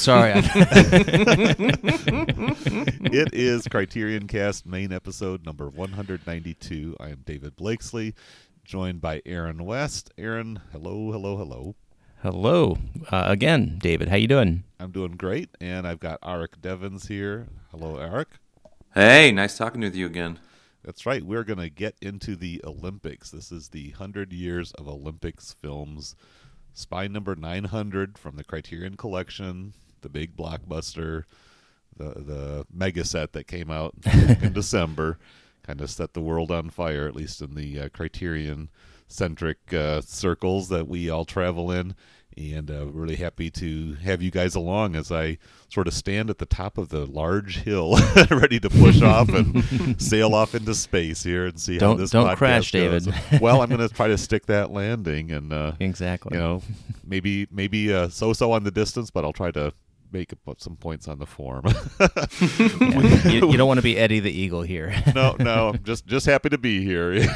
sorry. it is Criterion Cast main episode number 192. I am David Blakeslee, joined by Aaron West. Aaron, hello, hello, hello. Hello uh, again, David. How you doing? I'm doing great, and I've got Arik Devens here. Hello, Arik. Hey, nice talking with you again. That's right. We're going to get into the Olympics. This is the 100 Years of Olympics films. Spine number 900 from the Criterion Collection, the big blockbuster, the, the mega set that came out in December. Kind of set the world on fire, at least in the uh, Criterion centric uh, circles that we all travel in and uh, really happy to have you guys along as I sort of stand at the top of the large hill, ready to push off and sail off into space here and see don't, how this don't crash, goes. David. well, I'm going to try to stick that landing and uh, exactly. You know, maybe maybe uh, so-so on the distance, but I'll try to make up some points on the form. yeah, you, you, don't want to be Eddie the Eagle here. no, no, I'm just just happy to be here.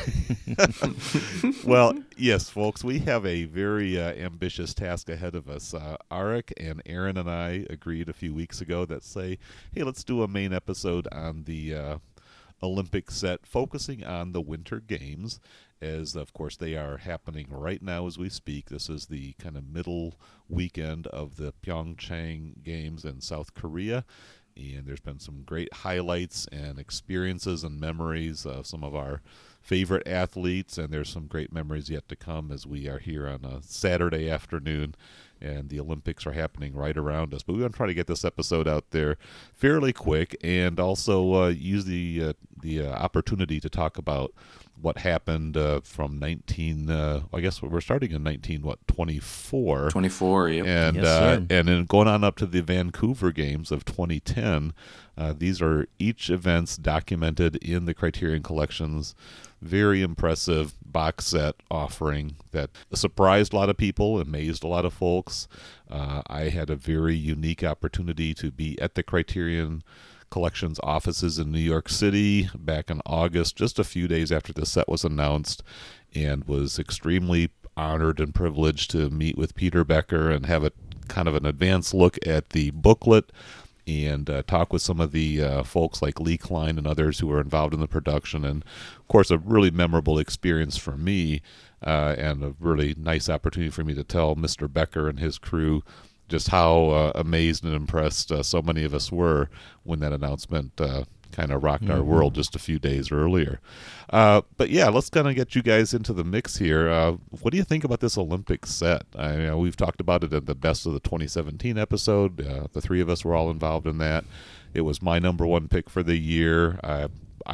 well, yes, folks, we have a very uh, ambitious task ahead of us. Uh, Arik and Aaron and I agreed a few weeks ago that say, hey, let's do a main episode on the uh, Olympic set, focusing on the Winter Games as of course they are happening right now as we speak. This is the kind of middle weekend of the Pyeongchang Games in South Korea. And there's been some great highlights and experiences and memories of some of our favorite athletes, and there's some great memories yet to come as we are here on a Saturday afternoon and the Olympics are happening right around us. But we want to try to get this episode out there fairly quick, and also uh, use the uh, the uh, opportunity to talk about what happened uh, from 19 uh, I guess we're starting in 19 what 24 24 yeah and yes, uh, and then going on up to the Vancouver games of 2010 uh, these are each events documented in the Criterion collections. Very impressive box set offering that surprised a lot of people amazed a lot of folks. Uh, I had a very unique opportunity to be at the Criterion Collections offices in New York City back in August, just a few days after the set was announced, and was extremely honored and privileged to meet with Peter Becker and have a kind of an advanced look at the booklet and uh, talk with some of the uh, folks like Lee Kline and others who were involved in the production. And of course, a really memorable experience for me uh, and a really nice opportunity for me to tell Mr. Becker and his crew just how uh, amazed and impressed uh, so many of us were when that announcement uh, kind of rocked mm-hmm. our world just a few days earlier. Uh, but yeah, let's kind of get you guys into the mix here. Uh, what do you think about this Olympic set? I know we've talked about it in the best of the 2017 episode. Uh, the three of us were all involved in that. It was my number one pick for the year. I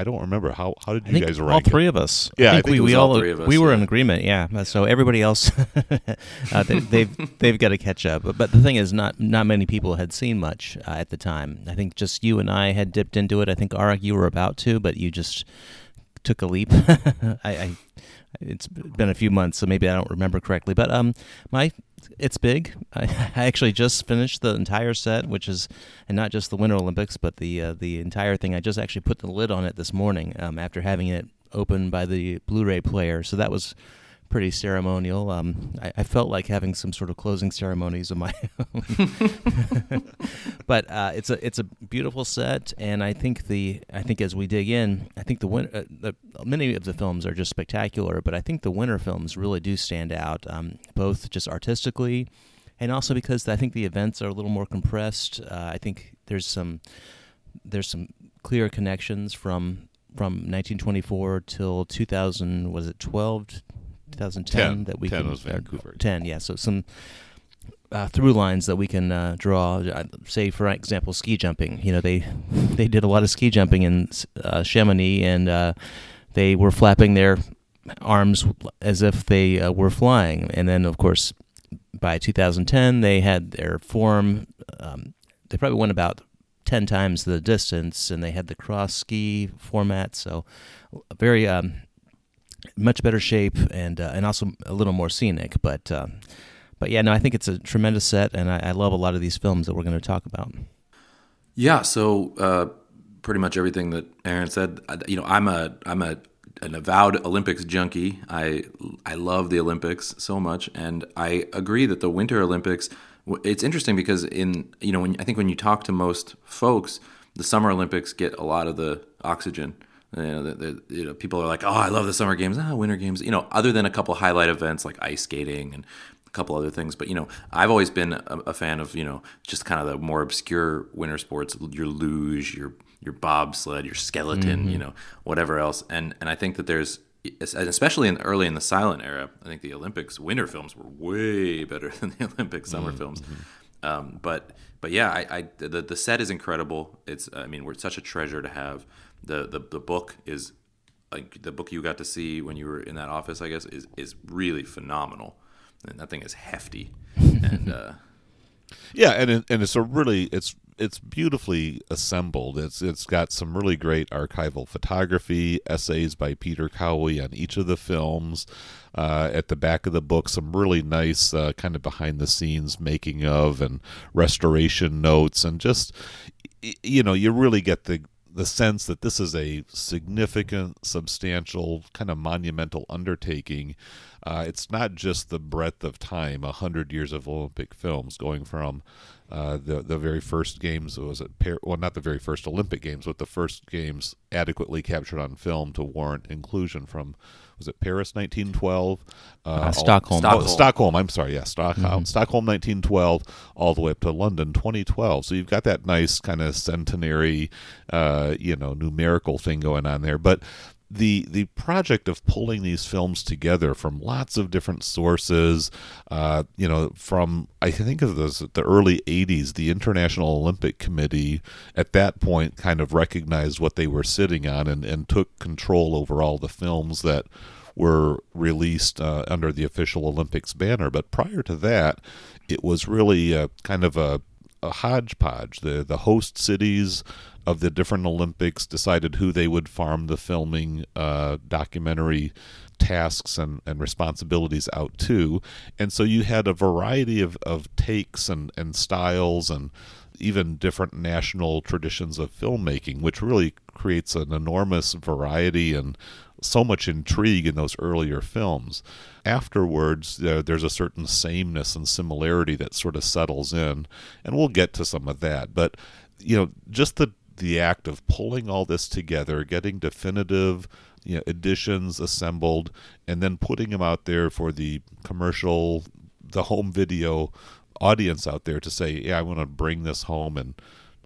don't remember how. How did you guys rank? All three it? of us. Yeah, I think, I think we, we all, all us, we were yeah. in agreement. Yeah. So everybody else, uh, they, have they've, they've got to catch up. But, but, the thing is, not not many people had seen much uh, at the time. I think just you and I had dipped into it. I think Arik, you were about to, but you just took a leap. I, I it's been a few months, so maybe I don't remember correctly. But um, my it's big. I, I actually just finished the entire set, which is, and not just the Winter Olympics, but the uh, the entire thing. I just actually put the lid on it this morning um, after having it opened by the Blu-ray player. So that was pretty ceremonial. Um, I, I, felt like having some sort of closing ceremonies of my own. but uh, it's a it's a beautiful set, and I think the I think as we dig in, I think the, win- uh, the many of the films are just spectacular, but I think the winter films really do stand out, um, both just artistically, and also because I think the events are a little more compressed. Uh, I think there's some there's some clear connections from from 1924 till 2000 was it 12 2010 10, that we 10 can was Vancouver. 10 yeah so some uh, through lines that we can uh, draw. Uh, say for example ski jumping you know they they did a lot of ski jumping in uh, Chamonix and uh, they were flapping their arms as if they uh, were flying. And then of course by 2010 they had their form um, they probably went about 10 times the distance and they had the cross ski format. So very um, much better shape and uh, and also a little more scenic. But uh, but yeah, no, I think it's a tremendous set, and I, I love a lot of these films that we're going to talk about. Yeah, so uh, pretty much everything that Aaron said. You know, I'm a I'm a an avowed Olympics junkie. I I love the Olympics so much, and I agree that the Winter Olympics. It's interesting because in you know when I think when you talk to most folks, the Summer Olympics get a lot of the oxygen. You know, the, the, you know, people are like, "Oh, I love the summer games, ah, winter games." You know, other than a couple highlight events like ice skating and a couple other things. But you know, I've always been a, a, fan of you know just kind of the more obscure winter sports, your luge, your your bobsled, your skeleton, mm-hmm. you know, whatever else. And and I think that there's especially in early in the silent era, I think the Olympics winter films were way better than the Olympic summer mm-hmm. films. Um, but but yeah, I, I, the the set is incredible. It's I mean we're such a treasure to have. The the the book is like the book you got to see when you were in that office. I guess is is really phenomenal and that thing is hefty. and uh, yeah, and it, and it's a really it's it's beautifully assembled. It's it's got some really great archival photography, essays by Peter Cowie on each of the films. Uh, at the back of the book, some really nice uh, kind of behind the scenes making of and restoration notes, and just you know you really get the the sense that this is a significant, substantial, kind of monumental undertaking. Uh, it's not just the breadth of time, a hundred years of Olympic films, going from uh, the the very first games was it Par- well not the very first Olympic games, but the first games adequately captured on film to warrant inclusion from was it Paris 1912? Uh, uh, Stockholm. Stockholm. Oh, Stockholm. I'm sorry. Yeah, Stockholm. Mm-hmm. Stockholm 1912, all the way up to London 2012. So you've got that nice kind of centenary, uh, you know, numerical thing going on there. But the the project of pulling these films together from lots of different sources, uh, you know, from I think of this the early '80s, the International Olympic Committee at that point kind of recognized what they were sitting on and, and took control over all the films that were released uh, under the official Olympics banner. But prior to that, it was really a, kind of a a hodgepodge. The the host cities of the different Olympics decided who they would farm the filming uh, documentary tasks and, and responsibilities out to. And so you had a variety of, of takes and, and styles and even different national traditions of filmmaking, which really creates an enormous variety and so much intrigue in those earlier films. Afterwards, there's a certain sameness and similarity that sort of settles in, and we'll get to some of that. But you know, just the the act of pulling all this together, getting definitive you know, editions assembled, and then putting them out there for the commercial, the home video audience out there to say, yeah, I want to bring this home and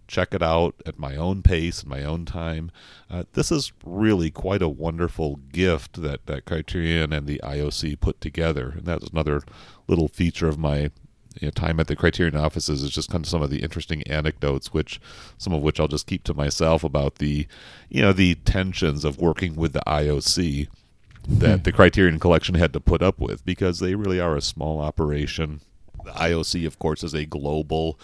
check it out at my own pace and my own time. Uh, this is really quite a wonderful gift that, that Criterion and the IOC put together. And that's another little feature of my you know, time at the Criterion offices is just kind of some of the interesting anecdotes, which some of which I'll just keep to myself about the, you know, the tensions of working with the IOC that hmm. the Criterion Collection had to put up with because they really are a small operation. The IOC, of course, is a global.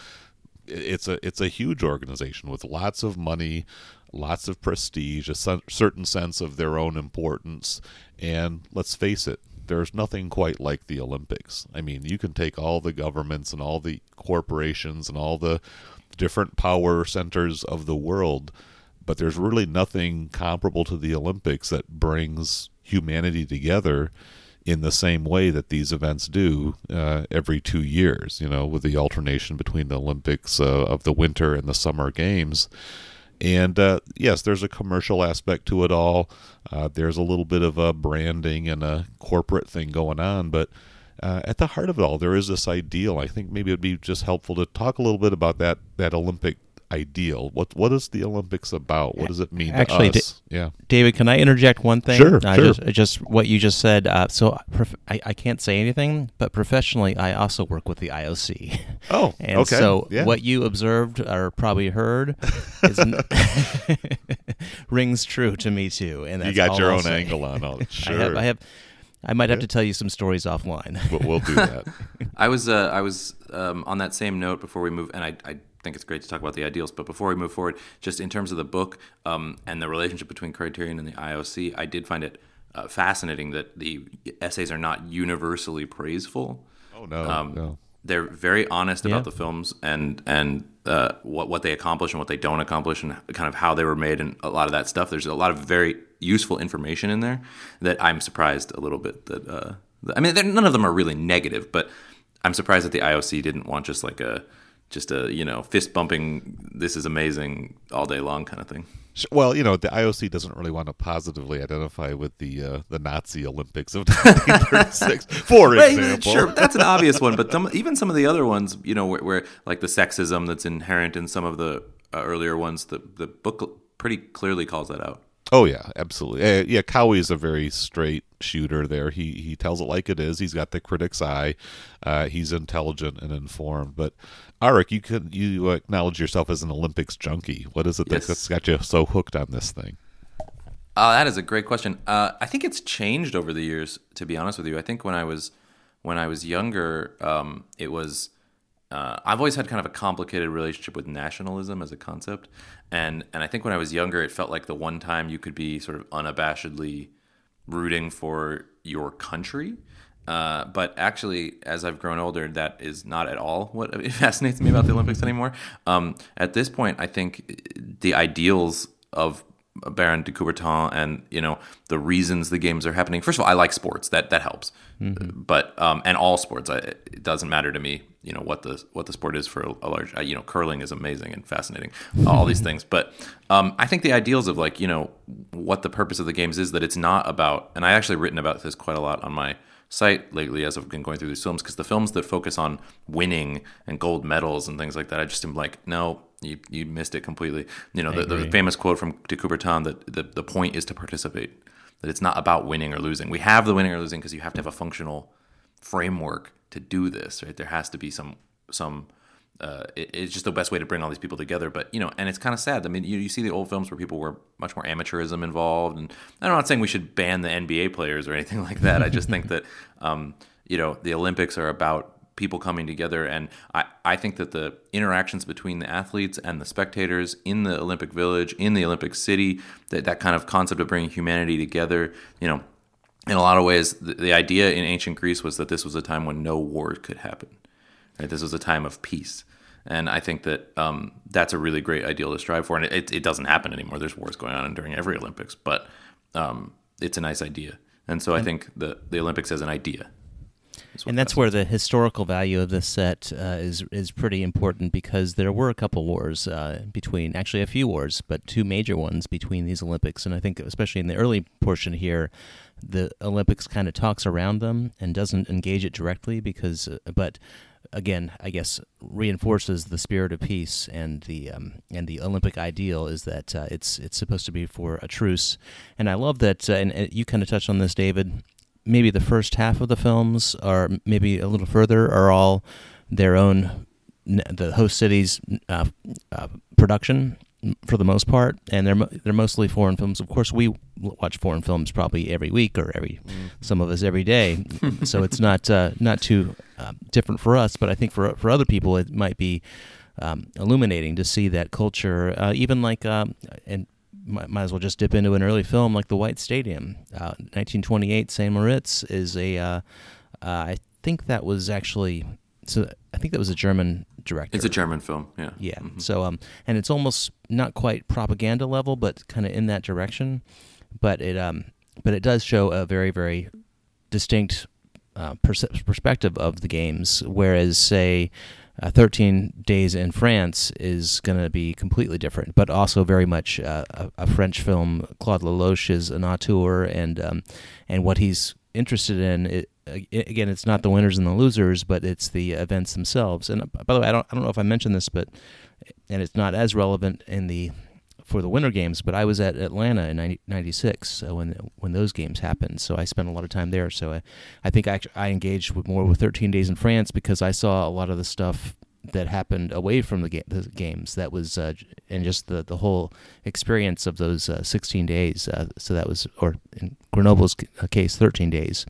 It's a it's a huge organization with lots of money, lots of prestige, a certain sense of their own importance, and let's face it, there's nothing quite like the Olympics. I mean, you can take all the governments and all the corporations and all the different power centers of the world, but there's really nothing comparable to the Olympics that brings humanity together in the same way that these events do uh, every two years, you know, with the alternation between the Olympics uh, of the winter and the summer games. And uh, yes, there's a commercial aspect to it all. Uh, there's a little bit of a branding and a corporate thing going on, but uh, at the heart of it all, there is this ideal. I think maybe it'd be just helpful to talk a little bit about that that Olympic ideal? What what is the Olympics about? What does it mean Actually, to us? yeah, David, can I interject one thing? Sure, uh, sure. Just, just, what you just said. Uh, so prof- I, I can't say anything, but professionally, I also work with the IOC. Oh, and okay. so yeah. what you observed or probably heard is rings true to me too. And you got your I'll own say. angle on it. Sure. I have, I have I might have to tell you some stories offline. But we'll do that. I was uh, I was um, on that same note before we move, and I, I think it's great to talk about the ideals. But before we move forward, just in terms of the book um, and the relationship between Criterion and the IOC, I did find it uh, fascinating that the essays are not universally praiseful. Oh no, um, no. They're very honest yeah. about the films, and and uh, what what they accomplish and what they don't accomplish, and kind of how they were made, and a lot of that stuff. There's a lot of very useful information in there that I'm surprised a little bit that. Uh, I mean, none of them are really negative, but I'm surprised that the IOC didn't want just like a just a you know fist bumping. This is amazing all day long kind of thing. Well, you know, the IOC doesn't really want to positively identify with the uh, the Nazi Olympics of 1936, for example. Sure, that's an obvious one, but some, even some of the other ones, you know, where, where like the sexism that's inherent in some of the uh, earlier ones, the the book pretty clearly calls that out. Oh yeah, absolutely. Uh, yeah, Cowie is a very straight shooter. There, he he tells it like it is. He's got the critic's eye. Uh, he's intelligent and informed. But Arik, you could you acknowledge yourself as an Olympics junkie. What is it yes. that's got you so hooked on this thing? Uh, that is a great question. Uh, I think it's changed over the years. To be honest with you, I think when I was when I was younger, um, it was uh, I've always had kind of a complicated relationship with nationalism as a concept, and and I think when I was younger, it felt like the one time you could be sort of unabashedly rooting for your country. Uh, but actually, as I've grown older, that is not at all what fascinates me about the Olympics anymore. Um, at this point, I think the ideals of Baron de Coubertin and you know the reasons the games are happening. First of all, I like sports. That that helps. Mm-hmm. But um, and all sports, I, it doesn't matter to me. You know what the what the sport is for a, large. Uh, you know, curling is amazing and fascinating. all these things. But um, I think the ideals of like you know what the purpose of the games is that it's not about. And I actually written about this quite a lot on my site lately as I've been going through these films because the films that focus on winning and gold medals and things like that, I just am like, no, you you missed it completely. You know, the, the, famous quote from de Coubertin that the, the point is to participate. That it's not about winning or losing. We have the winning or losing because you have to have a functional framework to do this, right? There has to be some some. Uh, it, it's just the best way to bring all these people together. But you know, and it's kind of sad. I mean, you, you see the old films where people were much more amateurism involved, and I'm not saying we should ban the NBA players or anything like that. I just think that um, you know the Olympics are about people coming together. And I, I think that the interactions between the athletes and the spectators in the Olympic Village, in the Olympic City, that, that kind of concept of bringing humanity together, you know, in a lot of ways, the, the idea in ancient Greece was that this was a time when no war could happen. Right? This was a time of peace. And I think that um, that's a really great ideal to strive for. And it, it, doesn't happen anymore. There's wars going on during every Olympics, but um, it's a nice idea. And so I think the, the Olympics as an idea and that's where the historical value of this set uh, is is pretty important because there were a couple wars uh, between, actually a few wars, but two major ones between these Olympics, and I think especially in the early portion here, the Olympics kind of talks around them and doesn't engage it directly because, uh, but again, I guess reinforces the spirit of peace and the um, and the Olympic ideal is that uh, it's it's supposed to be for a truce, and I love that. Uh, and, and, you kind of touched on this, David maybe the first half of the films, or maybe a little further, are all their own, the host city's uh, uh, production for the most part, and they're they're mostly foreign films. Of course, we watch foreign films probably every week or every mm. some of us every day, so it's not uh, not too uh, different for us. But I think for for other people, it might be um, illuminating to see that culture, uh, even like um, and might, might, as well just dip into an early film like The White Stadium. Uh, 1928, St. Moritz is a. Uh, uh, I think that was actually. So I think that was a German director. It's a German film, yeah. Yeah. Mm-hmm. So um, and it's almost not quite propaganda level, but kind of in that direction. But it um, but it does show a very very distinct uh, pers- perspective of the games, whereas say uh, 13 Days in France is going to be completely different, but also very much uh, a, a, French film. Claude Lelouch is an auteur, and um, and what he's interested in. It, again, it's not the winners and the losers, but it's the events themselves. And uh, by the way, I don't I don't know if I mentioned this, but and it's not as relevant in the for the Winter Games, but I was at Atlanta in '96 so when when those games happened. So I spent a lot of time there. So I, I think I, I engaged with more with 13 Days in France because I saw a lot of the stuff that happened away from the, ga- the games. That was uh, and just the the whole experience of those uh, 16 days. Uh, so that was, or in Grenoble's uh, case, 13 days.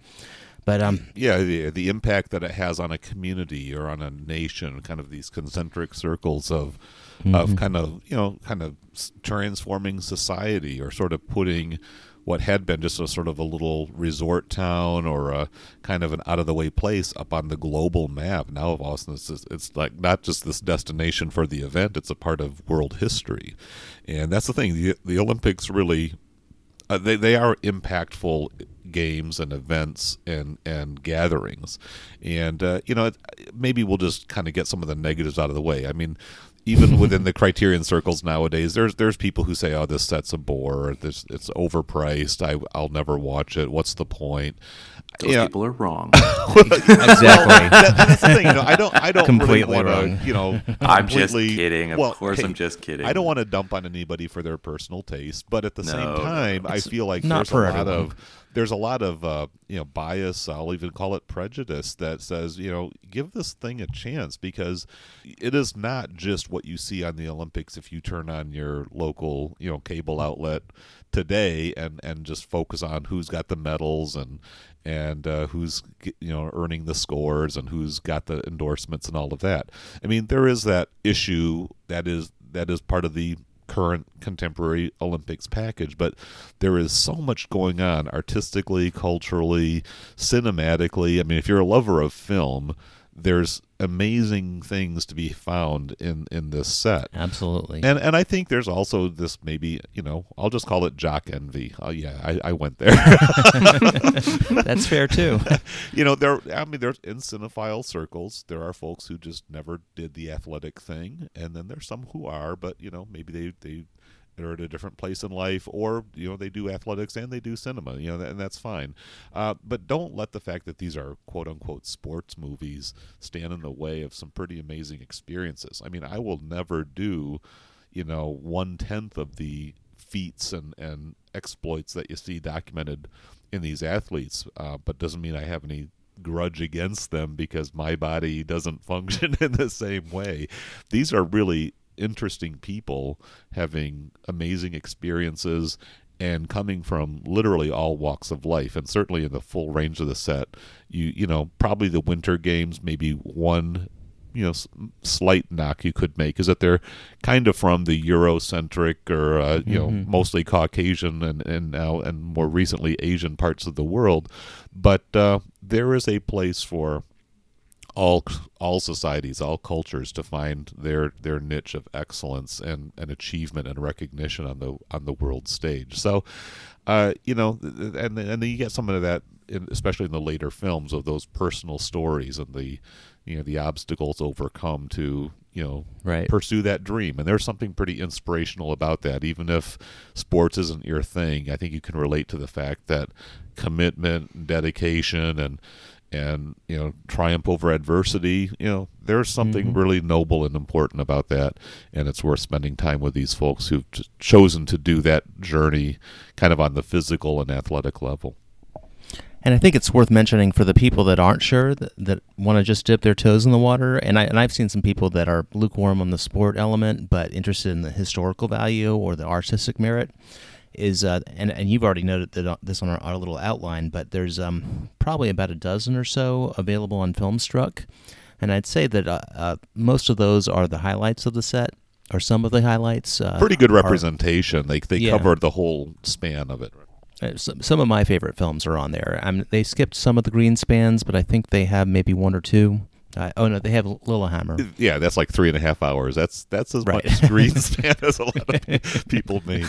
But um, yeah, the the impact that it has on a community or on a nation, kind of these concentric circles of mm-hmm. of kind of you know kind of transforming society or sort of putting what had been just a sort of a little resort town or a kind of an out of the way place up on the global map. Now of Austin, it's, it's like not just this destination for the event; it's a part of world history, and that's the thing. The, the Olympics really uh, they they are impactful games and events and and gatherings, and uh, you know maybe we'll just kind of get some of the negatives out of the way. I mean, even within the criterion circles nowadays there's there's people who say oh this set's a bore. This it's overpriced. I, i'll never watch it. What's the point? Those yeah. people are wrong. Exactly that, that's the thing you know i don't i don't completely really wrong. to, you know i'm just kidding. Of well, course hey, i'm just kidding. I don't want to dump on anybody for their personal taste but at the no, same time i feel like not there's for a lot everyone. of there's a lot of uh, you know bias. I'll even call it prejudice that says you know give this thing a chance because it is not just what you see on the Olympics. If you turn on your local you know cable outlet today and and just focus on who's got the medals and and uh, who's you know earning the scores and who's got the endorsements and all of that. I mean, there is that issue that is that is part of the current contemporary Olympics package, but there is so much going on artistically, culturally, cinematically. I mean, if you're a lover of film, there's amazing things to be found in in this set. Absolutely. And and I think there's also this maybe you know I'll just call it jock envy. Oh yeah, I, I went there. That's fair too. you know there I mean there's in cinephile circles there are folks who just never did the athletic thing, and then there's some who are, but you know maybe they they they're at a different place in life, or you know they do athletics and they do cinema, you know, and that's fine. Uh, but don't let the fact that these are quote unquote sports movies stand in the way of some pretty amazing experiences. I mean, I will never do, you know, one tenth of the feats and and exploits that you see documented in these athletes, uh, but doesn't mean I have any grudge against them because my body doesn't function in the same way. These are really interesting people having amazing experiences and coming from literally all walks of life and certainly in the full range of the set you you know probably the winter games maybe one you know slight knock you could make is that they're kind of from the eurocentric or uh, you mm-hmm. know mostly caucasian and and now and more recently asian parts of the world but uh, there is a place for all all societies, all cultures to find their their niche of excellence and, and achievement and recognition on the on the world stage. So, uh, you know, and and then you get some of that, in, especially in the later films, of those personal stories and the you know the obstacles overcome to you know right. pursue that dream and there's something pretty inspirational about that even if sports isn't your thing i think you can relate to the fact that commitment and dedication and and you know triumph over adversity you know there's something mm-hmm. really noble and important about that and it's worth spending time with these folks who've chosen to do that journey kind of on the physical and athletic level and I think it's worth mentioning for the people that aren't sure that, that want to just dip their toes in the water. And, I, and I've seen some people that are lukewarm on the sport element, but interested in the historical value or the artistic merit is uh, and and you've already noted that uh, this on our, our little outline, but there's um, probably about a dozen or so available on Filmstruck, and I'd say that uh, uh, most of those are the highlights of the set, or some of the highlights. Uh, Pretty good representation. Are, they they yeah. covered the whole span of it. Uh, some, some of my favorite films are on there. I mean, they skipped some of the Greenspans, but I think they have maybe one or two. Uh, oh no, they have Lillehammer. Yeah, that's like three and a half hours. That's that's as right. much Greenspan as a lot of people may.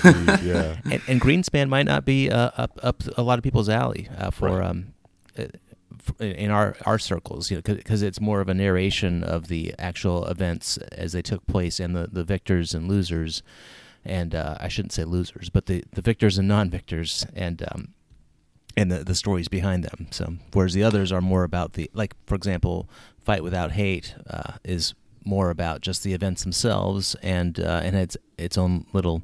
Yeah, and, and Greenspan might not be uh, up up a lot of people's alley uh, for right. um, uh, in our our circles, you know, because it's more of a narration of the actual events as they took place and the, the victors and losers, and uh, I shouldn't say losers, but the the victors and non victors, and um, and the, the stories behind them. So whereas the others are more about the like, for example, Fight Without Hate uh, is more about just the events themselves and uh, and its its own little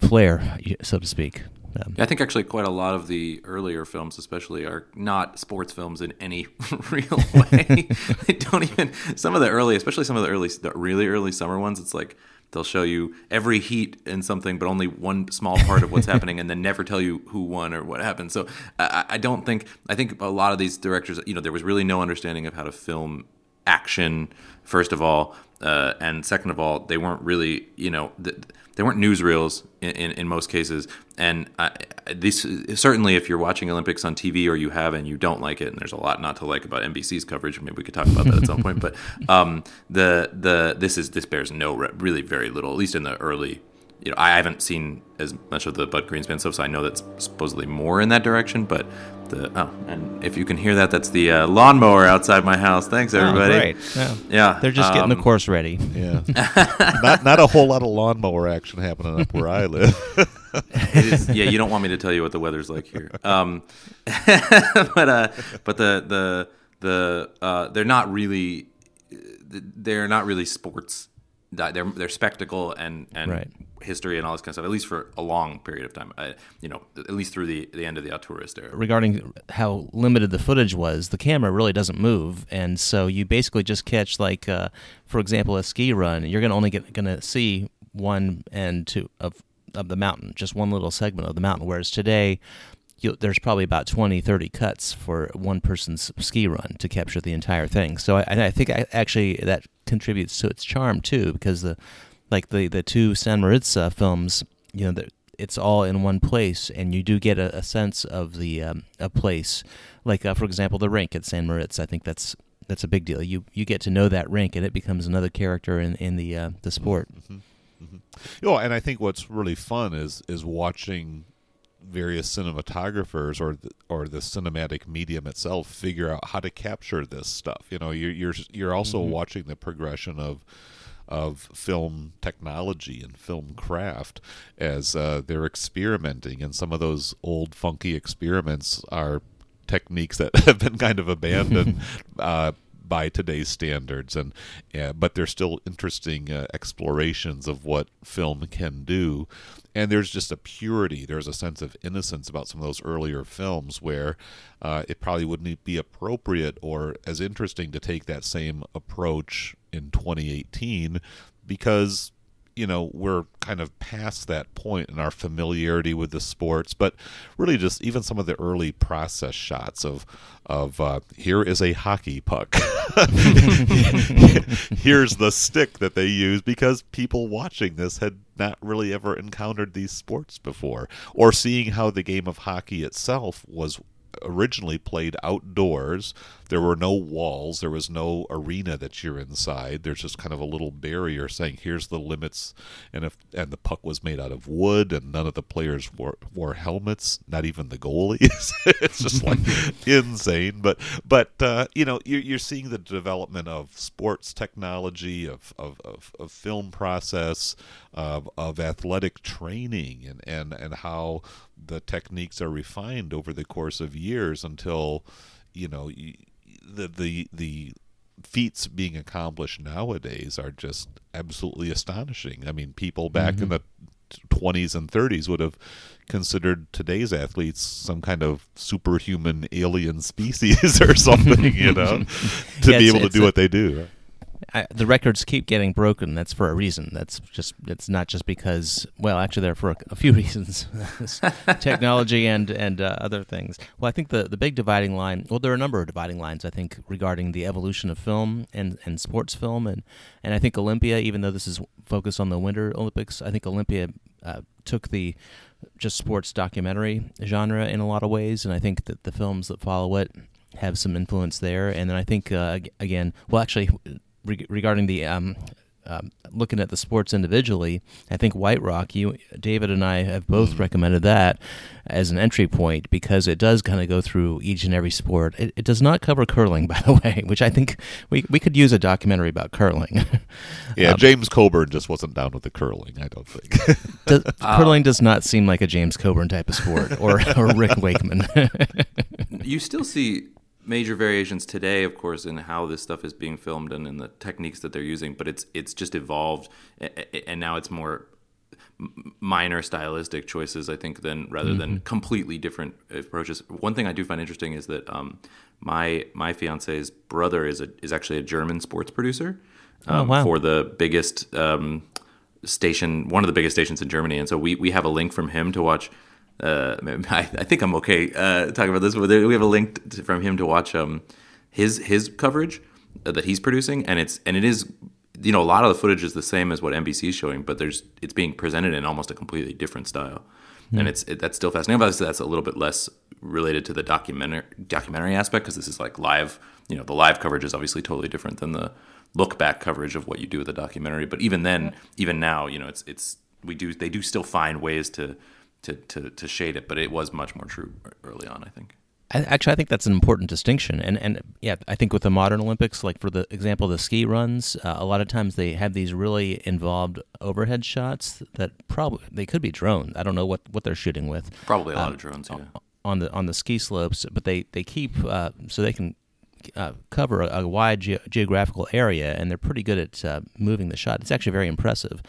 flair, so to speak. Um, yeah, I think actually quite a lot of the earlier films, especially, are not sports films in any real way. they don't even. Some of the early, especially some of the early, the really early summer ones, it's like they'll show you every heat in something, but only one small part of what's happening, and then never tell you who won or what happened. So I, I don't think. I think a lot of these directors, you know, there was really no understanding of how to film action. First of all, uh, and second of all, they weren't really, you know. The, they weren't newsreels in, in, in most cases. And I, this certainly, if you're watching Olympics on TV or you have and you don't like it, and there's a lot not to like about NBC's coverage. Maybe we could talk about that at some point. But um, the the this is this bears no really very little, at least in the early you know, I haven't seen as much of the Bud Greenspan stuff, so I know that's supposedly more in that direction. But the oh, and if you can hear that, that's the uh, lawnmower outside my house. Thanks, Oh, everybody. great. Yeah. Yeah, They're just getting the um, course ready. Yeah, not not a whole lot of lawnmower action happening up where I live. it is, yeah, you don't want me to tell you what the weather's like here. Um, but uh, but the the the uh, they're not really they're not really sports. They're they're spectacle and and Right. History and all this kind of stuff. At least for a long period of time. I, you know, at least through the the end of the Altourist era. regarding how limited the footage was, the camera really doesn't move, and so you basically just catch like, uh, for example, a ski run. You're gonna only get gonna see one end to of of the mountain, just one little segment of the mountain. Whereas today, there's probably about 20, 30 cuts for one person's ski run to capture the entire thing. So I, I think I, actually that contributes to its charm too, because the like the the two San Moritz films, you know, it's all in one place, and you do get a, a sense of the um, a place. Like uh, for example, the rink at San Moritz. I think that's that's a big deal. You you get to know that rink, and it becomes another character in in the uh, the sport. Oh, and I think what's really fun is is watching various cinematographers or the, or the cinematic medium itself figure out how to capture this stuff. You know, you're you're you're also watching the progression of of film technology and film craft as uh, they're experimenting, and some of those old funky experiments are techniques that have been kind of abandoned uh, by today's standards, and uh, but they're still interesting uh, explorations of what film can do. And there's just a purity, there's a sense of innocence about some of those earlier films where uh, it probably wouldn't be appropriate or as interesting to take that same approach in 2018 because you know we're kind of past that point in our familiarity with the sports but really just even some of the early process shots of of uh, here is a hockey puck here's the stick that they use because people watching this had not really ever encountered these sports before or seeing how the game of hockey itself was originally played outdoors. There were no walls. There was no arena that you're inside. There's just kind of a little barrier saying, "Here's the limits." And if and the puck was made out of wood, and none of the players wore wore helmets. Not even the goalies. it's just like insane. But but uh, you know you're, you're seeing the development of sports technology, of of, of, of film process, of, of athletic training, and, and and how the techniques are refined over the course of years until you know the the the feats being accomplished nowadays are just absolutely astonishing. I mean, people back in mm-hmm. the 20s and 30s would have considered today's athletes some kind of superhuman alien species or something, you know, to Yeah, be able to do a- what they do. I, the records keep getting broken. That's for a reason. That's just it's not just because. Well, actually, there are for a, a few reasons: technology and and uh, other things. Well, I think the the big dividing line. Well, there are a number of dividing lines. I think regarding the evolution of film and and sports film, and and I think Olympia, even though this is focused on the Winter Olympics, I think Olympia uh, took the just sports documentary genre in a lot of ways, and I think that the films that follow it have some influence there. And then I think uh, again, well, actually, re- regarding the um, um, looking at the sports individually, I think White Rock, you, David, and I have both recommended that as an entry point because it does kind of go through each and every sport. It, it does not cover curling, by the way, which I think we we could use a documentary about curling. Yeah, Um, James Coburn just wasn't down with the curling, I don't think. does, curling does not seem like a James Coburn type of sport, or or Rick Wakeman. you still see major variations today, of course, in how this stuff is being filmed and in the techniques that they're using. But it's it's just evolved, and now it's more minor stylistic choices, I think, than rather than completely different approaches. One thing I do find interesting is that um, my my fiance's brother is a is actually a German sports producer um, wow. for the biggest. Um, station, one of the biggest stations in Germany, and so we we have a link from him to watch. Uh, I, I think I'm okay uh, talking about this, but we have a link to, from him to watch um, his his coverage uh, that he's producing, and it's and it is you know a lot of the footage is the same as what NBC is showing, but there's it's being presented in almost a completely different style, and it's it, that's still fascinating. But that's a little bit less related to the documentary documentary aspect because this is like live. You know, the live coverage is obviously totally different than the look back coverage of what you do with a documentary. But even then, even now, you know, it's it's we do they do still find ways to to to, to shade it, but it was much more true early on. I think. I, actually, I think that's an important distinction, and and yeah, I think with the modern Olympics, like for the example, of the ski runs, uh, a lot of times they have these really involved overhead shots that probably they could be drones. I don't know what, what they're shooting with. Probably a lot um, of drones, yeah. On the on the ski slopes, but they they keep uh, so they can uh, cover a, a wide ge- geographical area, and they're pretty good at uh, moving the shot. It's actually very impressive.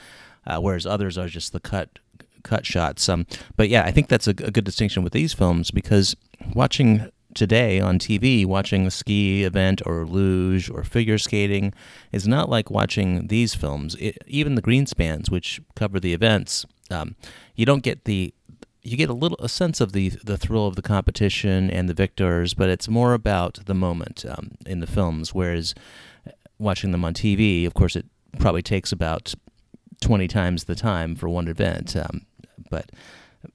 Uh, whereas others are just the cut cut shots. Um, but yeah, I think that's a, a good distinction with these films because watching today on TV, watching a ski event or luge or figure skating is not like watching these films. It, even the Greenspans, which cover the events, um, you don't get the you get a little a sense of the the thrill of the competition and the victors, but it's more about the moment um, in the films. Whereas watching them on TV, of course, it probably takes about twenty times the time for one event. Um, but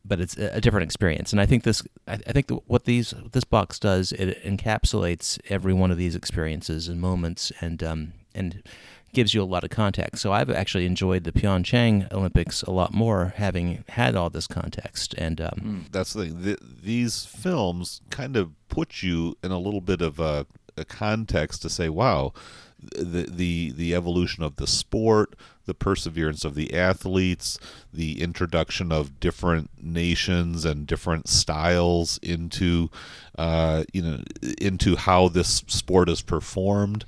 but it's a different experience. And I think this, I, think what these this box does, it encapsulates every one of these experiences and moments, and um, and gives you a lot of context. So I've actually enjoyed the Pyeongchang Olympics a lot more, having had all this context. And um, hmm. that's the thing. The, these films kind of put you in a little bit of a, a context to say, "Wow, the the the evolution of the sport, the perseverance of the athletes, the introduction of different nations and different styles into uh, you know into how this sport is performed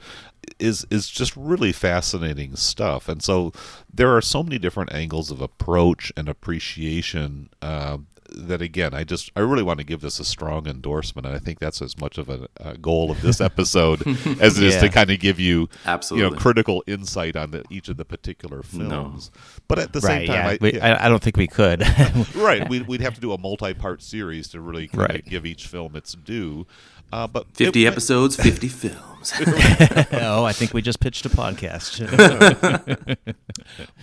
is is just really fascinating stuff. And so there are so many different angles of approach and appreciation uh, that again, I just I really want to give this a strong endorsement, and I think that's as much of a, a goal of this episode as it is to kind of give you absolutely you know critical insight on the, each of the particular films. No. But at the right, same time, yeah. I, we, yeah. I, don't think we could. right, we'd, we'd have to do a multi-part series to really right. give each film its due. Uh, but 50 it, episodes, 50 films. oh, I think we just pitched a podcast.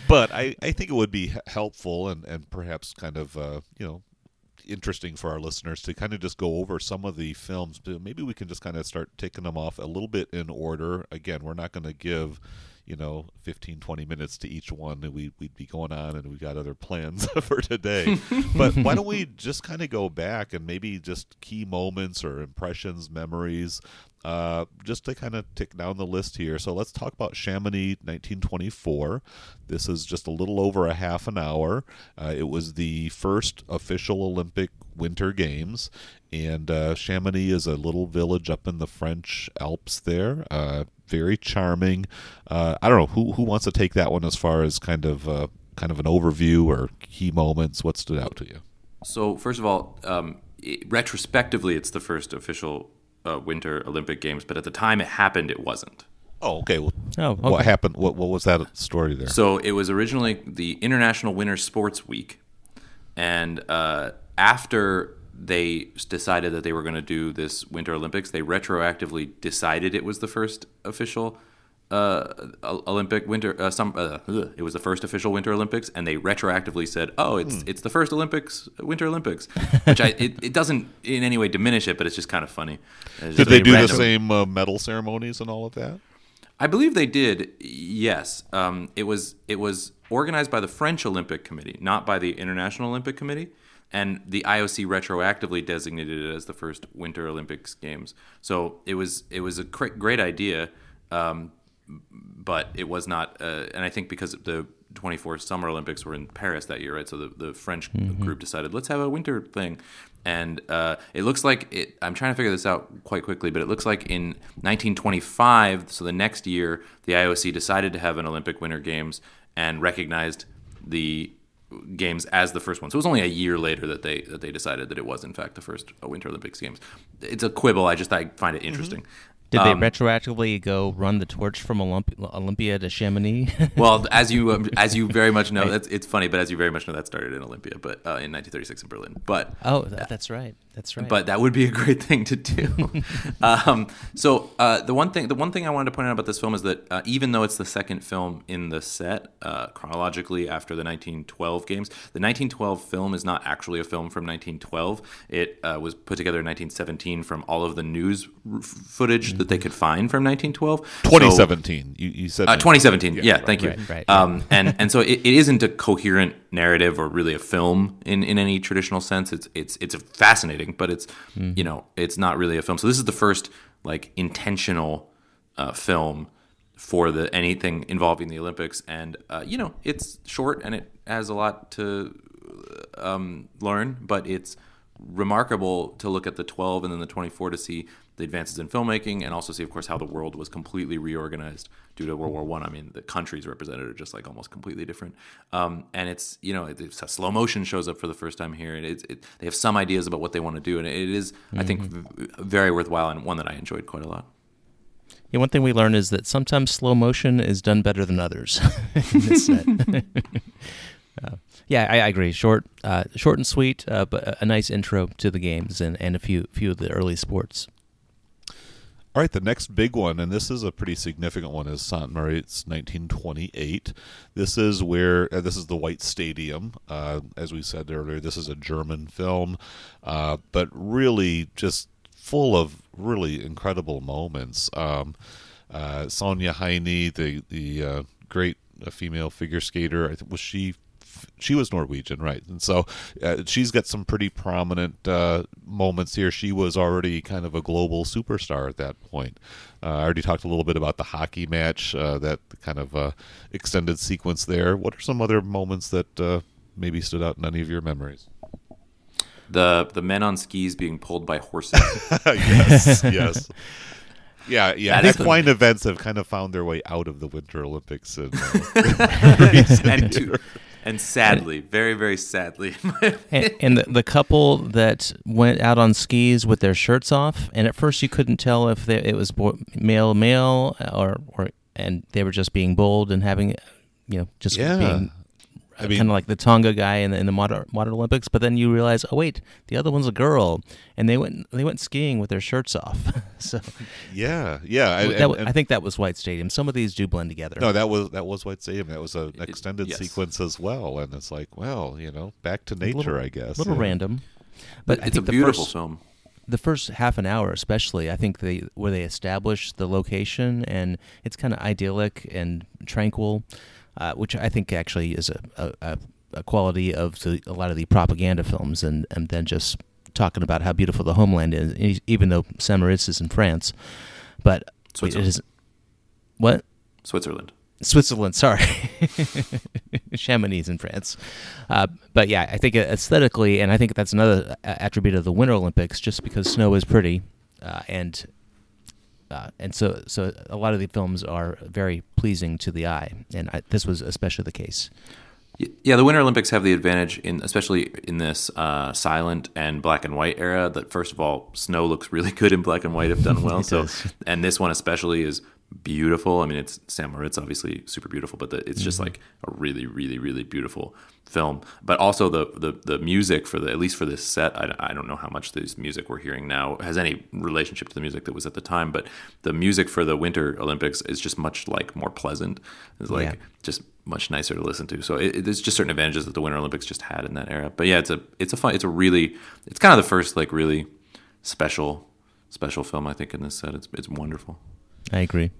but I, I think it would be helpful and, and perhaps kind of, uh, you know, interesting for our listeners to kind of just go over some of the films. Maybe we can just kind of start taking them off a little bit in order. Again, we're not going to give you know 15 20 minutes to each one and we, we'd be going on and we've got other plans for today but why don't we just kind of go back and maybe just key moments or impressions memories uh, just to kind of tick down the list here. So let's talk about Chamonix 1924. This is just a little over a half an hour. Uh, it was the first official Olympic Winter Games, and uh, Chamonix is a little village up in the French Alps there. Uh, very charming. Uh, I don't know who who wants to take that one as far as kind of uh, kind of an overview or key moments. What stood out to you? So first of all, um, it, retrospectively, it's the first official uh, Winter Olympic Games, but at the time it happened, it wasn't. Oh, okay. Well, oh, okay. what happened? What what was that story there? So it was originally the International Winter Sports Week, and uh, after they decided that they were going to do this Winter Olympics, they retroactively decided it was the first official uh, Olympic winter. Uh, some uh, it was the first official Winter Olympics, and they retroactively said, "Oh, it's hmm. it's the first Olympics, Winter Olympics," which I it, it, doesn't in any way diminish it, but it's just kind of funny. Did they do random. the same uh, medal ceremonies and all of that? I believe they did. Yes, um, it was it was organized by the French Olympic Committee, not by the International Olympic Committee and the IOC retroactively designated it as the first Winter Olympics games. So it was it was a great idea, um, but it was not. Uh, and I think because the 24 Summer Olympics were in Paris that year, right? So the, the French mm-hmm. group decided let's have a winter thing, and uh, it looks like it. I'm trying to figure this out quite quickly, but it looks like in 1925, so the next year, the IOC decided to have an Olympic Winter Games and recognized the games as the first one. So it was only a year later that they that they decided that it was in fact the first Winter Olympics games. It's a quibble. I just I find it interesting. Mm-hmm. Did Um, they retroactively go run the torch from Olymp- Olympia to Chamonix? well, as you um, as you very much know, that's it's funny, but as you very much know, that started in Olympia, but uh, in 1936 in Berlin. But oh, that, that's right. That's right. but that would be a great thing to do. um, so uh, the one thing, the one thing I wanted to point out about this film is that uh, even though it's the second film in the set uh, chronologically after the 1912 games, the 1912 film is not actually a film from 1912. It uh, was put together in 1917 from all of the news r- footage that they could find from 1912. So- 2017. you, you said uh, 2017. Yeah, right, thank you. right, right. Um, and and so it, it isn't a coherent narrative or really a film in, in any traditional sense. It's it's it's fascinating, but it's you know it's not really a film. So this is the first like intentional uh, film for the anything involving the Olympics, and uh, you know it's short and it has a lot to um, learn, but it's remarkable to look at the 12 and then the 24 to see the advances in filmmaking and also see, of course, how the world was completely reorganized due to World War One. I. I mean, the countries represented are just like almost completely different. Um, and it's you know, it's, slow motion shows up for the first time here, and it's it, they have some ideas about what they want to do, and it is, I think, v- very worthwhile and one that I enjoyed quite a lot. yeah, one thing we learned is that sometimes slow motion is done better than others. in this set. Uh, yeah, I, I agree. Short, uh, short and sweet, uh, but a- a nice intro to the games and, and a few few of the early sports. All right, the next big one, and this is a pretty significant one, is Saint Moritz 1928. This is where uh, this is the White Stadium. Uh, as we said earlier, this is a German film, uh, but really just full of really incredible moments. Um, uh, Sonja Henie, the the uh, great uh, female figure skater, I think was she she was Norwegian, right? And so uh, she's got some pretty prominent uh, moments here. She was already kind of a global superstar at that point. Uh, I already talked a little bit about the hockey match, uh, that kind of uh, extended sequence there. What are some other moments that uh, maybe stood out in any of your memories? The the men on skis being pulled by horses. yes, yes. Yeah, yeah. That's the- Equine events have kind of found their way out of the Winter Olympics. And, uh, and to. And sadly, very very sadly, And, and the, the couple that went out on skis with their shirts off, and at first you couldn't tell if they, it was male male or or and they were just being bold and having, you know, just Yeah. being I mean- kind of like the Tonga guy in the in the modern, modern Olympics. But then you realize, oh wait, the other one's a girl, and they went they went skiing with their shirts off. so yeah, yeah. and- that, wa- and- I think that was White Stadium. Some of these do blend together. No, that was that was White Stadium. That was an It- extended yes. sequence as well, and it's like, well, you know, back to nature, little, I guess. A little yeah. random. But I it's a think the beautiful first, film. the first half an hour especially i think they where they establish the location and it's kind of idyllic and tranquil uh, which i think actually is a, a, a- quality of the, a lot of the propaganda films and, and then just talking about how beautiful the homeland is even though Saint-Moritz is in france but it Switzerland. is what Switzerland. Switzerland, sorry. Chamonix in France. Uh, but yeah, I think aesthetically, and I think that's another attribute of the Winter Olympics, just because snow is pretty, uh, and uh, and so so a lot of the films are very pleasing to the eye, and I, this was especially the case. Yeah, the Winter Olympics have the advantage in, especially in this uh, silent and black and white era. That first of all, snow looks really good in black and white if done well. So, does. and this one especially is beautiful. I mean, it's San Moritz, obviously super beautiful, but the, it's just mm-hmm. like a really, really, really beautiful film. But also the the, the music for the at least for this set, I, I don't know how much this music we're hearing now has any relationship to the music that was at the time, but the music for the Winter Olympics is just much like more pleasant. It's like Yeah. just much nicer to listen to. So it, it, there's just certain advantages that the Winter Olympics just had in that era. But yeah, it's a it's a fun it's a really it's kind of the first like really special special film I think in this set. It's it's wonderful. I agree.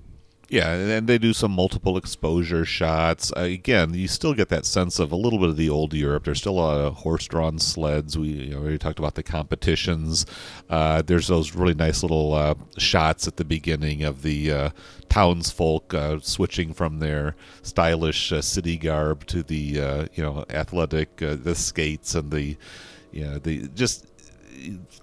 Yeah, and they do some multiple exposure shots. Uh, again, you still get that sense of a little bit of the old Europe. There's still a lot of horse-drawn sleds. We you know, already talked about the competitions. Uh, there's those really nice little uh, shots at the beginning of the uh, townsfolk uh, switching from their stylish uh, city garb to the you know athletic, the skates and the you know the just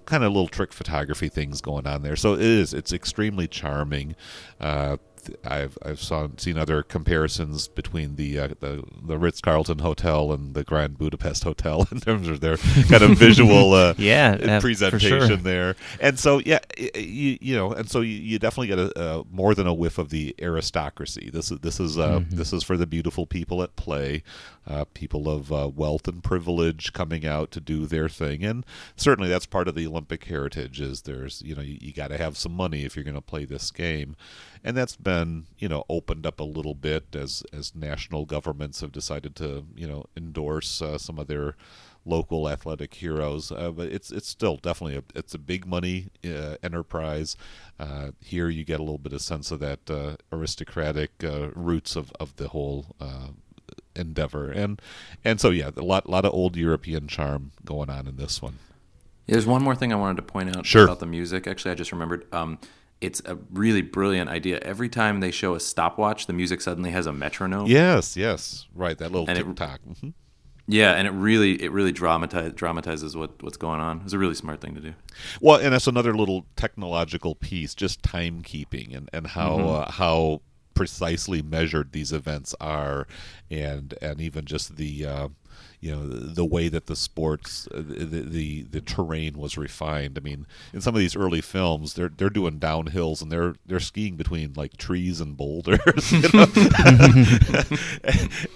kind of little trick photography things going on there. So it is. It's extremely charming. Uh, I've I've saw, seen other comparisons between the uh, the the Ritz Carlton Hotel and the Grand Budapest Hotel in terms of their kind of visual uh, yeah uh, presentation sure. there. And so yeah, you, you know, and so you, you definitely get a, more than a whiff of the aristocracy. This is this is uh, mm-hmm. this is for the beautiful people at play, uh, people of uh, wealth and privilege coming out to do their thing, and certainly that's part of the Olympic heritage. Is there's you know you, you got to have some money if you're going to play this game and that's been you know opened up a little bit as as national governments have decided to you know endorse uh, some of their local athletic heroes. Uh, but it's it's still definitely a, it's a big money uh, enterprise. Uh, here you get a little bit of sense of that uh, aristocratic uh, roots of, of the whole uh, endeavor, and and so yeah, a lot lot of old European charm going on in this one. There's one more thing I wanted to point out sure. about the music. Actually, I just remembered. Um, it's a really brilliant idea. Every time they show a stopwatch, the music suddenly has a metronome. Yes, yes, right. That little tick tock. Mm-hmm. Yeah, and it really it really dramatize, dramatizes what, what's going on. It's a really smart thing to do. Well, and that's another little technological piece, just timekeeping and and how mm-hmm. uh, how precisely measured these events are, and and even just the. Uh, you know the, way that the sports uh, the, the, the terrain was refined i mean in some of these early films they're they're doing downhills and they're they're skiing between like trees and boulders you know? and,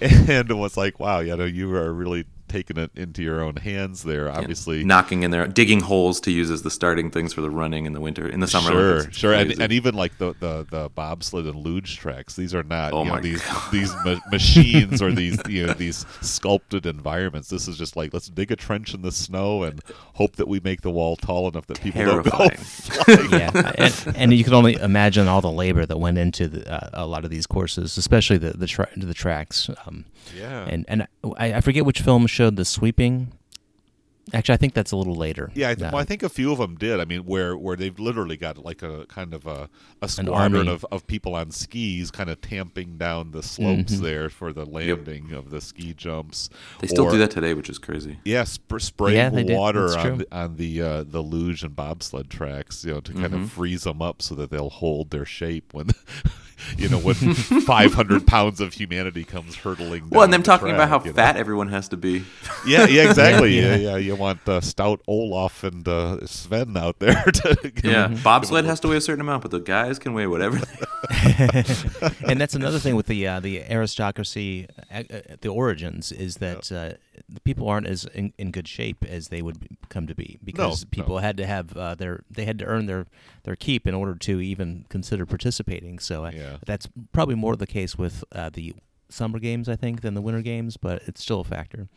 and it was like wow you know you are really taking it into your own hands there. Obviously, yeah. knocking in there, digging holes to use as the starting things for the running in the winter, in the summer. Sure, Olympics. sure, and, and, even like the, the the bobsled and luge tracks. These are not oh you know, these God. these ma- machines or these you know these sculpted environments. This is just like let's dig a trench in the snow and hope that we make the wall tall enough that people Terrifying. don't go. yeah, and, and, you can only imagine all the labor that went into the, uh, a lot of these courses, especially the the, tra- the tracks. Um, yeah, and and I, I forget which film show showed the sweeping. Actually, I think that's a little later. Yeah, I, th- well, I think a few of them did. I mean, where where they've literally got like a kind of a, a squadron of, of people on skis, kind of tamping down the slopes mm-hmm. there for the landing yep. of the ski jumps. They still or, do that today, which is crazy. Yeah, sp- spraying yeah, water on the, on the uh, the luge and bobsled tracks, you know, to kind mm-hmm. of freeze them up so that they'll hold their shape when you know, when 500 pounds of humanity comes hurtling. Well, and them the talking track, about how you know? fat everyone has to be. Yeah, yeah, exactly. yeah, yeah, yeah. You want uh, stout Olaf and uh, Sven out there. To yeah, them, bobsled has to weigh a certain amount, but the guys can weigh whatever. and that's another thing with the uh, the aristocracy, uh, uh, the origins is that uh, the people aren't as in, in, good shape as they would come to be because no, people no. had to have uh, their they had to earn their their keep in order to even consider participating. So uh, yeah. that's probably more the case with uh, the summer games, I think, than the winter games, but it's still a factor.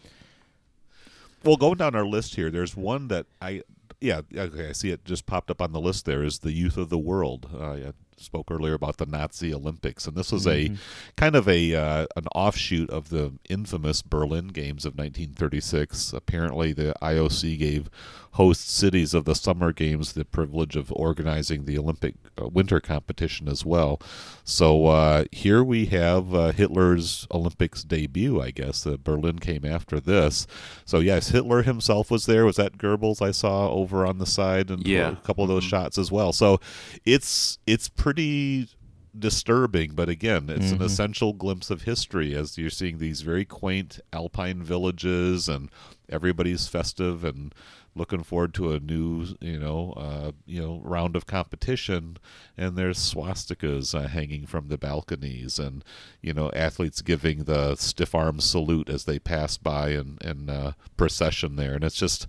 Well, going down our list here, there's one that I yeah okay I see it just popped up on the list. There is the youth of the world. Uh, spoke earlier about the Nazi Olympics, and this was mm-hmm. a kind of a uh, an offshoot of the infamous Berlin Games of 1936. Apparently, the IOC gave host cities of the Summer Games the privilege of organizing the Olympic uh, winter competition as well. So uh, here we have uh, Hitler's Olympics debut. I guess uh, Berlin came after this. So yes, Hitler himself was there. Was that Goebbels I saw over on the side, and yeah. a couple of those mm-hmm. shots as well. So it's it's pretty disturbing, but again, it's mm-hmm. an essential glimpse of history as you're seeing these very quaint alpine villages and everybody's festive and looking forward to a new, you know, uh, you know, round of competition, and there's swastikas uh, hanging from the balconies, and you know, athletes giving the stiff arm salute as they pass by in in uh, procession there, and it's just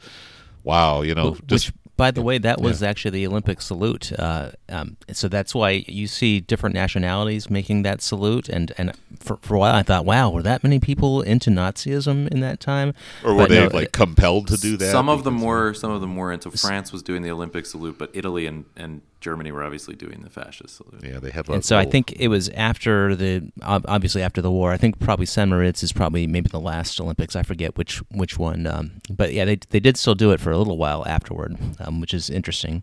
wow, you know, just by the way, that was yeah. actually the Olympic salute. Uh, um, so that's why you see different nationalities making that salute. And, and for, for a while, I thought, wow, were that many people into Nazism in that time? Or were but they no, like compelled to do that? Some of them were. Some of them weren't. So France was doing the Olympic salute, but Italy and, and Germany were obviously doing the fascist salute. Yeah, they had. And so I think it was after the obviously after the war. I think probably San Moritz is probably maybe the last Olympics. I forget which which one. Um, but yeah, they they did still do it for a little while afterward, um, which is interesting.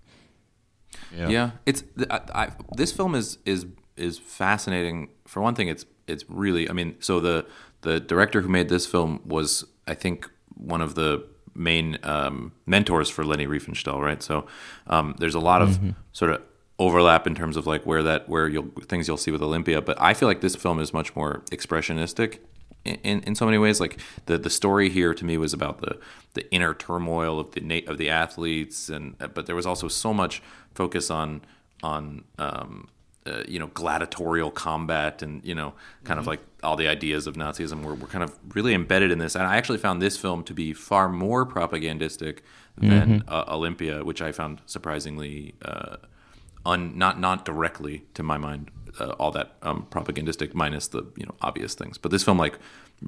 Yeah, yeah it's I, I, this film is is is fascinating. For one thing, it's it's really. I mean, so the the director who made this film was I think one of the main um, mentors for Leni Riefenstahl, right? So um, there's a lot of mm-hmm. sort of overlap in terms of like where that where you'll things you'll see with Olympia. But I feel like this film is much more expressionistic in, in, in so many ways. Like the the story here to me was about the the inner turmoil of the na- of the athletes, and but there was also so much focus on on um, uh, you know gladiatorial combat and you know kind of like all the ideas of Nazism were, were kind of really embedded in this. And I actually found this film to be far more propagandistic than uh, Olympia, which I found surprisingly. Uh, un, not not directly to my mind uh, all that um, propagandistic minus the you know obvious things but this film like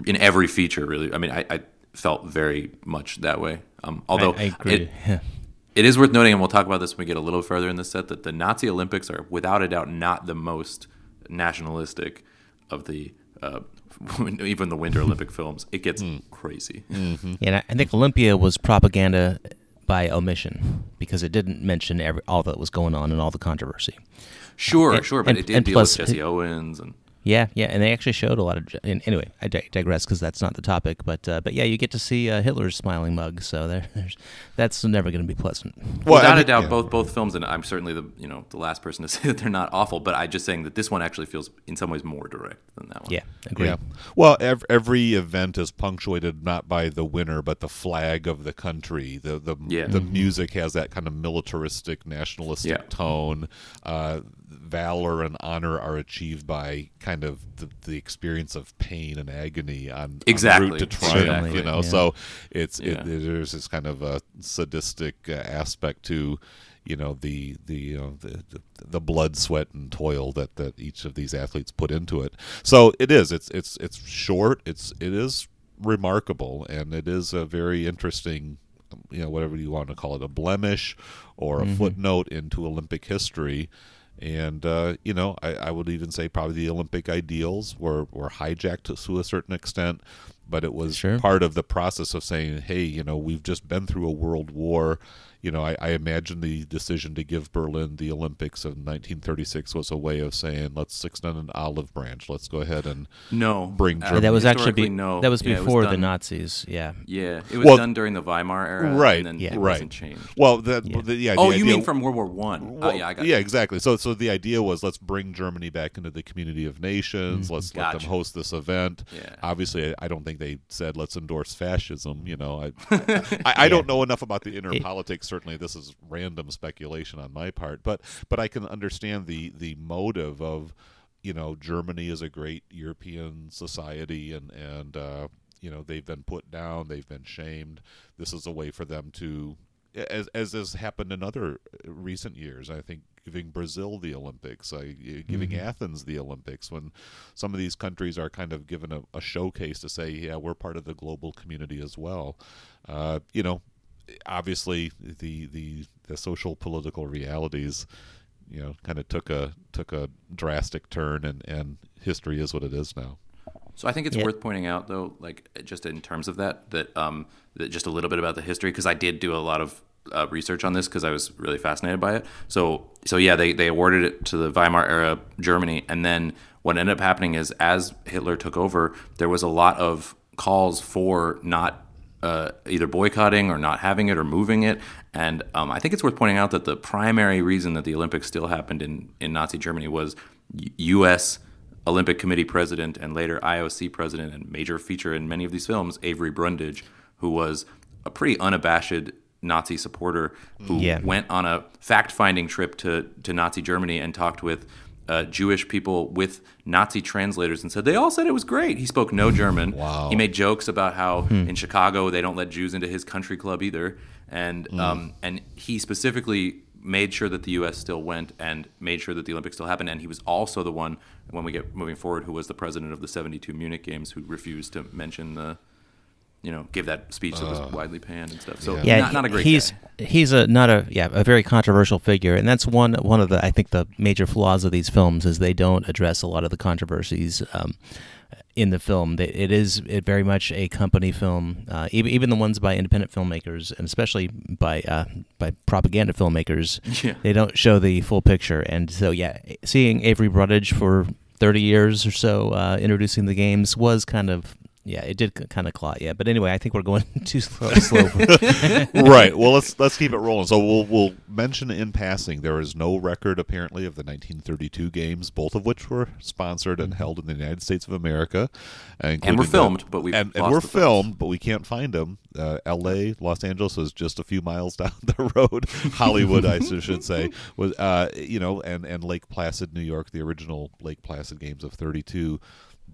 in every feature really i mean i, I felt very much that way um, although I, I agree. It, it is worth noting and we'll talk about this when we get a little further in the set that the nazi olympics are without a doubt not the most nationalistic of the uh, even the winter olympic films. It gets crazy. Yeah, and I- I think Olympia was propaganda by omission because it didn't mention every, all that was going on and all the controversy. sure And- sure but and- it did deal plus- with jesse owens and Yeah, yeah, and they actually showed a lot of. And anyway, I digress because that's not the topic. But uh, but yeah, you get to see uh, Hitler's smiling mug, so there, there's that's never going to be pleasant. Well, Without I a mean- doubt, yeah. both both films, and I'm certainly the you know the last person to say that they're not awful. But I just saying that this one actually feels in some ways more direct than that one. Yeah, agree. Yeah. Well, ev- every event is punctuated not by the winner, but the flag of the country. The the Yeah. the music has that kind of militaristic, nationalistic Yeah. tone. Uh, valor and honor are achieved by kind of the, the experience of pain and agony on, on Exactly. route to triumph. Certainly, You know, yeah. so it's Yeah. it, there's this kind of a sadistic uh, aspect to you know the the, uh, the the the blood, sweat, and toil that that each of these athletes put into it. So it is. It's it's it's short. It's it is remarkable, and it is a very interesting. You know, whatever you want to call it, a blemish or a footnote into Olympic history. And uh, you know, I, I would even say probably the Olympic ideals were, were hijacked to, to a certain extent, but it was Sure. part of the process of saying, hey, you know, we've just been through a world war. You know, I, I imagine the decision to give Berlin the Olympics of 1936 was a way of saying, let's extend an olive branch. Let's go ahead and No, Bring uh, Germany. that was actually be, no. that was Yeah, it before the Nazis. Yeah, Yeah, it was Well- done during the Weimar era, Right, And then Yeah. it right. wasn't changed. well, that Yeah. the, yeah. Oh, the you idea- mean from World War One? Oh, yeah, I got yeah, you. exactly. So, so the idea was let's bring Germany back into the community of nations. Let's let them host this event. Yeah. Obviously, I, I don't think they said let's endorse fascism. You know, I, I, I don't know enough about the inner It- politics. Certainly, this is random speculation on my part, but but I can understand the the motive of you know Germany is a great European society, and and uh, you know they've been put down, they've been shamed. This is a way for them to as as has happened in other recent years. I think giving Brazil the Olympics, uh, giving Athens the Olympics, when some of these countries are kind of given a, a showcase to say, yeah, we're part of the global community as well. Uh, you know, obviously the the the social political realities. You know, kind of took a took a drastic turn, and, and history is what it is now. So I think it's Yeah. worth pointing out, though, like just in terms of that, that um, that just a little bit about the history, because I did do a lot of uh, research on this because I was really fascinated by it. So, so yeah, they they awarded it to the Weimar era Germany, and then what ended up happening is as Hitler took over, there was a lot of calls for not uh, either boycotting or not having it or moving it. And um, I think it's worth pointing out that the primary reason that the Olympics still happened in, in Nazi Germany was U.S. Olympic Committee president and later IOC president and major feature in many of these films, Avery Brundage, who was a pretty unabashed Nazi supporter who Yeah. went on a fact finding trip to, to Nazi Germany and talked with uh, Jewish people with Nazi translators and said they all said it was great. He spoke no German. Wow. He made jokes about how in Chicago they don't let Jews into his country club either, and um, and he specifically made sure that the U.S. still went and made sure that the Olympics still happened. And he was also the one when we get moving forward who was the president of the '72 Munich Games who refused to mention the. You know, give that speech that was widely panned and stuff. So, yeah. yeah, not, not a great he's guy. he's a not a yeah a very controversial figure, and that's one one of the I think the major flaws of these films is they don't address a lot of the controversies. Um, in the film, it is it very much a company film. Uh, even even the ones by independent filmmakers, and especially by uh, by propaganda filmmakers, Yeah. they don't show the full picture. And so, yeah, seeing Avery Brundage for thirty years or so uh, introducing the games was kind of yeah, it did kind of clot. Yeah, but anyway, I think we're going too slow. slow. right. Well, let's let's keep it rolling. So we'll we'll mention in passing there is no record apparently of the 1932 games, both of which were sponsored and held in the United States of America, and including were the- filmed, but we and, and we're the films. filmed, but we can't find them. Uh, L.A., Los Angeles is just a few miles down the road. Hollywood, I should say, was uh, you know, and and Lake Placid, New York, the original Lake Placid games of '32,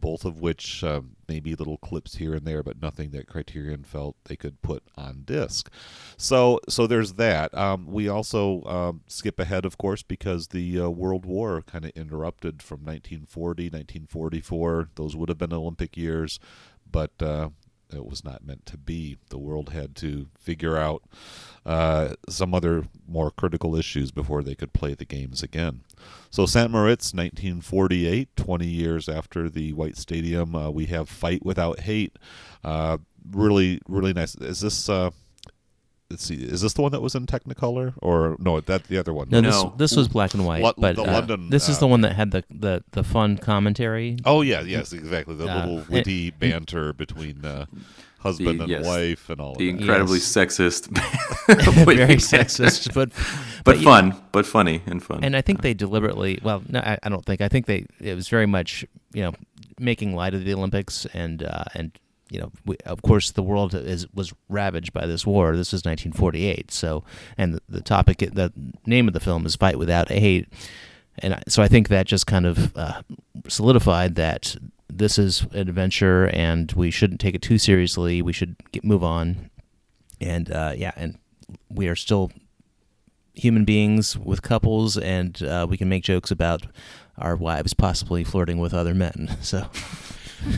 both of which um, maybe little clips here and there, but nothing that Criterion felt they could put on disc. So so there's that. Um, we also um, skip ahead, of course, because the uh, World War kind of interrupted from 1940, 1944. Those would have been Olympic years, but uh, it was not meant to be. The world had to figure out uh, some other more critical issues before they could play the games again. So, St. Moritz, 1948, 20 years after the White Stadium, uh, we have Fight Without Hate. Uh, really, really nice. Is this. Uh, Let's see. Is this the one that was in Technicolor, or no? That the other one. No, No. this this was black and white. Lo- but the uh, London, this is the one that had the the, the fun commentary. Oh yeah, yes, exactly. The Uh, little it- witty banter between uh, husband The- and yes. wife and all of The that. incredibly Yes. sexist, Very sexist, but but you- fun, but funny and fun. And I think they deliberately. Well, no, I, I don't think. I think they. It was very much you know making light of the Olympics and uh, and you know we, of course the world is was ravaged by this war. This is 1948. So and the, the topic, the name of the film is "Fight Without Hate." And I, so I think that just kind of uh, solidified that this is an adventure and we shouldn't take it too seriously. We should get, move on. And uh, yeah, and we are still human beings with couples, and uh, we can make jokes about our wives possibly flirting with other men. So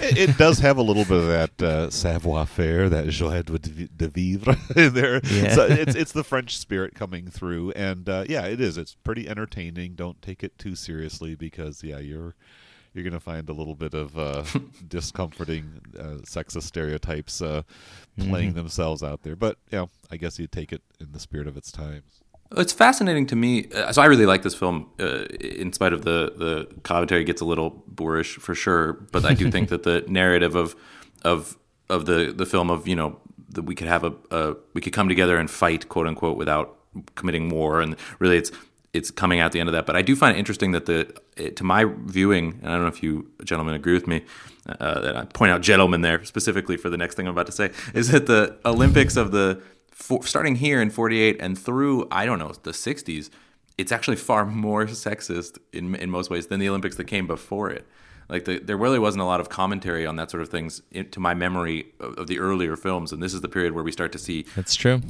it, it does have a little bit of that uh, savoir faire, that joie de, vivre in there. Yeah. So it's it's the French spirit coming through, and uh, yeah, it is. It's pretty entertaining. Don't take it too seriously because yeah, you're you're gonna find a little bit of uh, discomforting uh, sexist stereotypes uh, playing Mm-hmm. themselves out there. But you know, I guess you take it in the spirit of its times. It's fascinating to me. Uh, so I really like this film, uh, in spite of the the commentary gets a little boorish for sure. But I do think that the narrative of of of the the film of you know that we could have a, a we could come together and fight quote unquote without committing war, and really it's it's coming out the end of that. But I do find it interesting that the to my viewing, and I don't know if you gentlemen agree with me, uh, that I point out gentlemen there specifically for the next thing I'm about to say is that the Olympics of the for, starting here in 48 and through I don't know the 60s, it's actually far more sexist in in most ways than the Olympics that came before it. Like the, there really wasn't a lot of commentary on that sort of things in, to my memory of, of the earlier films, and this is the period where we start to see that's true.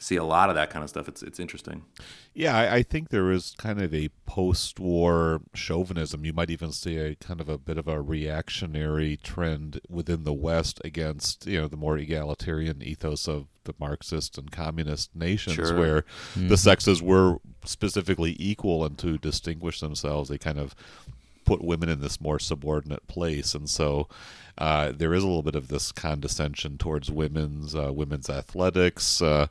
See a lot of that kind of stuff. It's it's interesting. Yeah, I, I think there is kind of a post-war chauvinism. You might even see a kind of a bit of a reactionary trend within the West against you know the more egalitarian ethos of the Marxist and communist nations, Sure. where the sexes were specifically equal, and to distinguish themselves, they kind of put women in this more subordinate place, and so uh, there is a little bit of this condescension towards women's uh, women's athletics. Uh,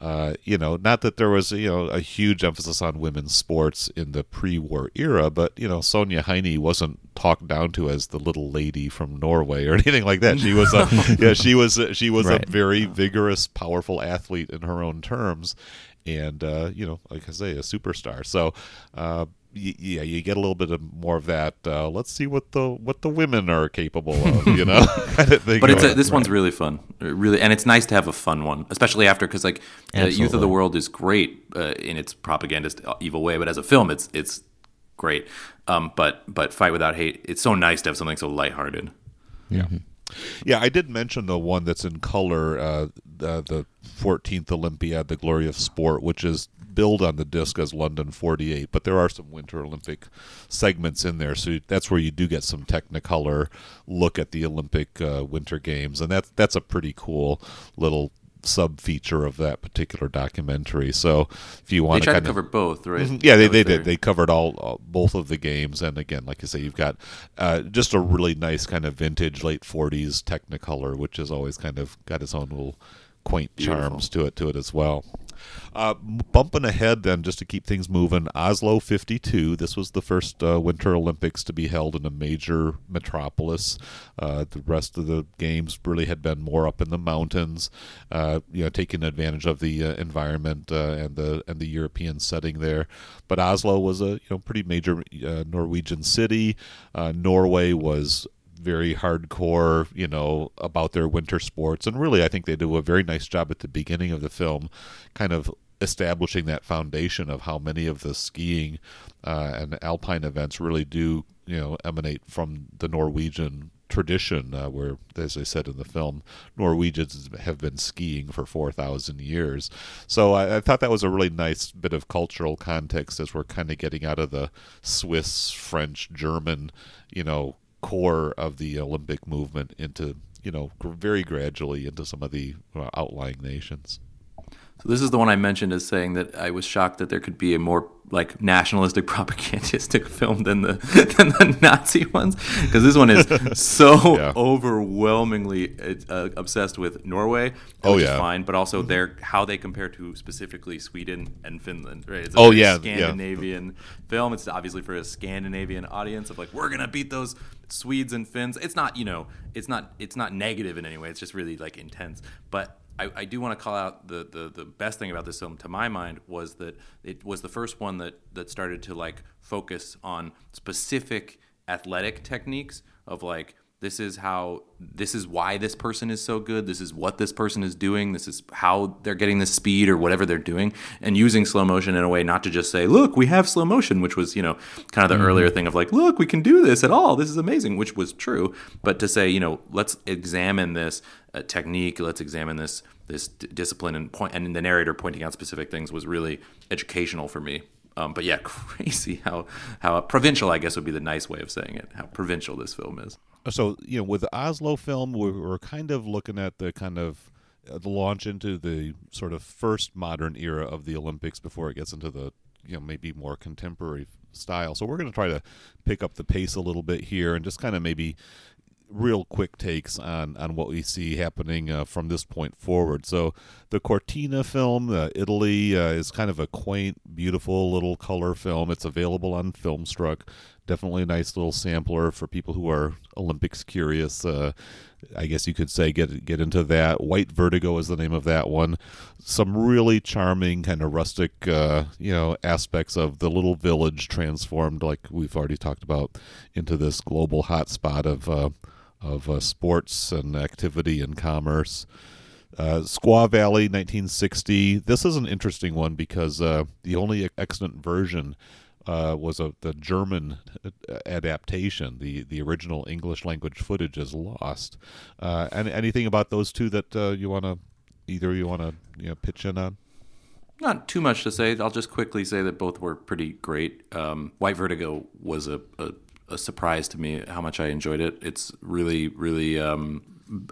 uh, you know, not that there was you know a huge emphasis on women's sports in the pre-war era, but you know, Sonja Henie wasn't talked down to as the little lady from Norway or anything like that. She was a yeah, she was a, she was Right. a very vigorous, powerful athlete in her own terms, and uh, you know, like I say, a superstar. So. Uh, yeah, you get a little bit of more of that. Uh, let's see what the what the women are capable of, you know. kind of thing But it's a, going. this one's really fun, Uh, really, and it's nice to have a fun one, especially after because like uh, Youth of the World is great uh, in its propagandist uh, evil way, but as a film, it's it's great. Um, but but Fight Without Hate, it's so nice to have something so lighthearted. Yeah. Yeah, I did mention the one that's in color, uh, the, the 14th Olympiad, the Glory of Sport, which is billed on the disc as London 48, but there are some Winter Olympic segments in there, so that's where you do get some Technicolor look at the Olympic uh, Winter Games, and that's that's a pretty cool little sub feature of that particular documentary. So if you They want to try to kind of cover both, right? Mhm. Yeah, they, they their- did. They covered all, all both of the games, and again, like you say, you've got uh, just a really nice kind of vintage late '40s Technicolor, which has always kind of got its own little quaint Beautiful. charms to it to it as well. Uh, bumping ahead then, just to keep things moving, Oslo 52. This was the first uh, Winter Olympics to be held in a major metropolis. Uh, the rest of the games really had been more up in the mountains, uh, you know, taking advantage of the uh, environment uh, and the and the European setting there. But Oslo was a you know pretty major Norwegian city. Norway was very hardcore, you know, about their winter sports. And really, I think they do a very nice job at the beginning of the film, kind of establishing that foundation of how many of the skiing uh, and alpine events really do, you know, emanate from the Norwegian tradition, uh, where, as I said in the film, Norwegians have been skiing for 4,000 years. So I, I, thought that was a really nice bit of cultural context as we're kind of getting out of the Swiss, French, German, you know, core of the Olympic movement into, you know, very gradually into some of the uh, outlying nations. This is the one I mentioned as saying that I was shocked that there could be a more like nationalistic propagandistic film than the than the Nazi ones because this one is so yeah. overwhelmingly uh, obsessed with Norway, oh yeah, is fine, but also their how they compare to specifically Sweden and Finland. Right? It's a oh yeah, Scandinavian yeah. film. It's obviously for a Scandinavian audience of like we're gonna beat those Swedes and Finns. It's not you know it's not it's not negative in any way. It's just really like intense, but I, I, do want to call out the, the, the best thing about this film to my mind was that it was the first one that, that started to like focus on specific athletic techniques of like this is how this is why this person is so good. This is what this person is doing. This is how they're getting the speed or whatever they're doing. And using slow motion in a way not to just say look we have slow motion which was you know kind of the mm-hmm. earlier thing of like look we can do this at all. This is amazing which was true. But to say you know let's examine this uh, technique. Let's examine this this d- discipline and point and the narrator pointing out specific things was really educational for me. Um, but yeah, crazy how how provincial I guess would be the nice way of saying it. How provincial this film is so you know with the Oslo film, we're, kind of looking at the kind of uh, the launch into the sort of first modern era of the Olympics before it gets into the you know maybe more contemporary style. So we're going to try to pick up the pace a little bit here and just kind of maybe real quick takes on on what we see happening uh, from this point forward. So the Cortina film, uh, Italy, uh, is kind of a quaint, beautiful little color film. It's available on Filmstruck. Definitely a nice little sampler for people who are Olympics curious. Uh, I guess you could say get get into that. White Vertigo is the name of that one. Some really charming kind of rustic, uh, you know, aspects of the little village transformed, like we've already talked about, into this global hotspot of uh, of uh, sports and activity and commerce. Uh, Squaw Valley, 1960. This is an interesting one because uh, the only extant version uh, was a the German uh, adaptation. The the original English language footage is lost. Uh, and anything about those two that uh, you want to either you want to you know, pitch in on? Not too much to say. I'll just quickly say that both were pretty great. Um, White Vertigo was a, a, a, surprise to me how much I enjoyed it. It's really, really um,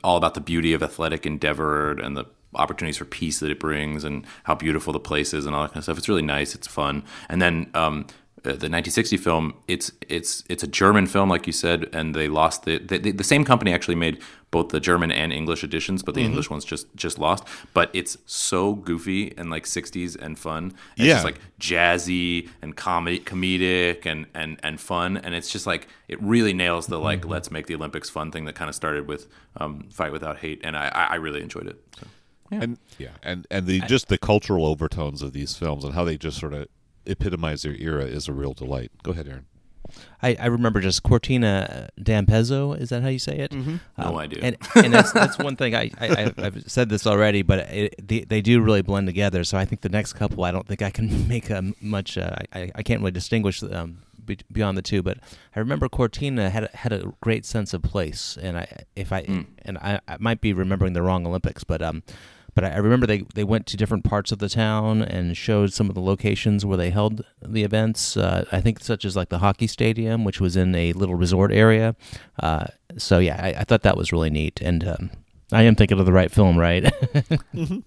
all about the beauty of athletic endeavor and the opportunities for peace that it brings and how beautiful the place is and all that kind of stuff. It's really nice. It's fun. And then um, uh, the 1960 film, it's it's it's a German film, like you said, and they lost the the, the same company actually made both the German and English editions, but the mm-hmm. English ones just just lost. But it's so goofy and like 60s and fun. It's yeah. just like jazzy and comedy, comedic and and and fun, and it's just like it really nails the like mm-hmm. let's make the Olympics fun thing that kind of started with um, Fight Without Hate, and I I really enjoyed it. So. Yeah. And yeah, and and the just the cultural overtones of these films and how they just sort of epitomize their era is a real delight. Go ahead, Aaron. I, I remember just Cortina d'Ampezzo. Is that how you say it? Mm-hmm. Um, no idea. And, and that's, that's one thing I, I have said this already, but it, they, they do really blend together. So I think the next couple, I don't think I can make a much. Uh, I I can't really distinguish um, beyond the two. But I remember Cortina had had a great sense of place, and I if I mm. and I, I might be remembering the wrong Olympics, but um but I, remember they, they went to different parts of the town and showed some of the locations where they held the events. Uh, I think such as like the hockey stadium, which was in a little resort area. Uh, so yeah, I, I, thought that was really neat, and um, I am thinking of the right film, right? mm-hmm.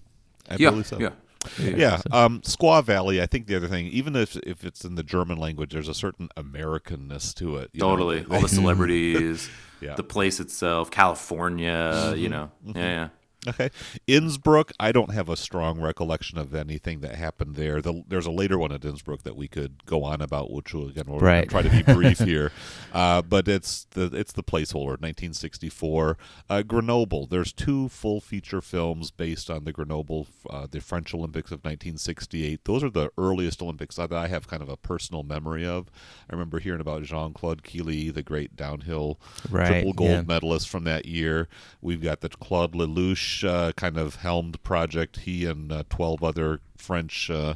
I yeah, believe so. Yeah. Yeah, yeah. Um, Squaw Valley. I think the other thing, even if if it's in the German language, there's a certain Americanness to it. totally, know? all the celebrities, yeah. the place itself, California. Mm-hmm. You know, mm-hmm. yeah, yeah. Okay. Innsbruck, I don't have a strong recollection of anything that happened there. The, there's a later one at Innsbruck that we could go on about, which will, again, we'll Right. try to be brief here. Uh, but it's the it's the placeholder, 1964. Uh, Grenoble, there's two full feature films based on the Grenoble, uh, the French Olympics of 1968. Those are the earliest Olympics that I have kind of a personal memory of. I remember hearing about Jean Claude Killy, the great downhill Right, triple gold yeah. medalist from that year. We've got the Claude Lelouch uh, kind of helmed project. He and uh, 12 other French uh,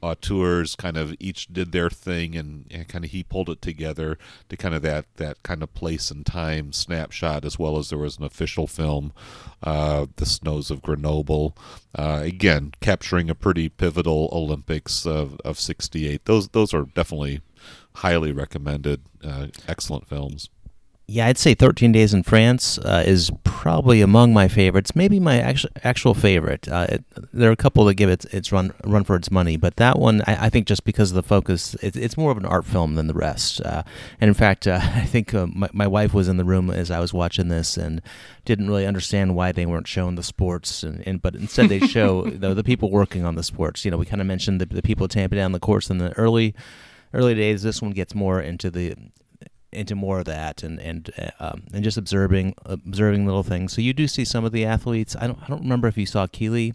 auteurs kind of each did their thing and, and kind of he pulled it together to kind of that, that kind of place and time snapshot as well as there was an official film, uh, The Snows of Grenoble. Uh, again, capturing a pretty pivotal Olympics of, of 68. Those, those are definitely highly recommended, uh, excellent films. Yeah, I'd say 13 Days in France uh, is probably among my favorites, maybe my actual actual favorite. Uh, it, there are a couple that give it its run run for its money, but that one, I, I think, just because of the focus, it, it's more of an art film than the rest. Uh, and in fact, uh, I think uh, my, my wife was in the room as I was watching this and didn't really understand why they weren't showing the sports, and, and but instead they show the, the people working on the sports. You know, we kind of mentioned the, the people tamping down the course in the early early days. This one gets more into the into more of that and and uh, um, and just observing observing little things. So you do see some of the athletes. I don't I don't remember if you saw Killy.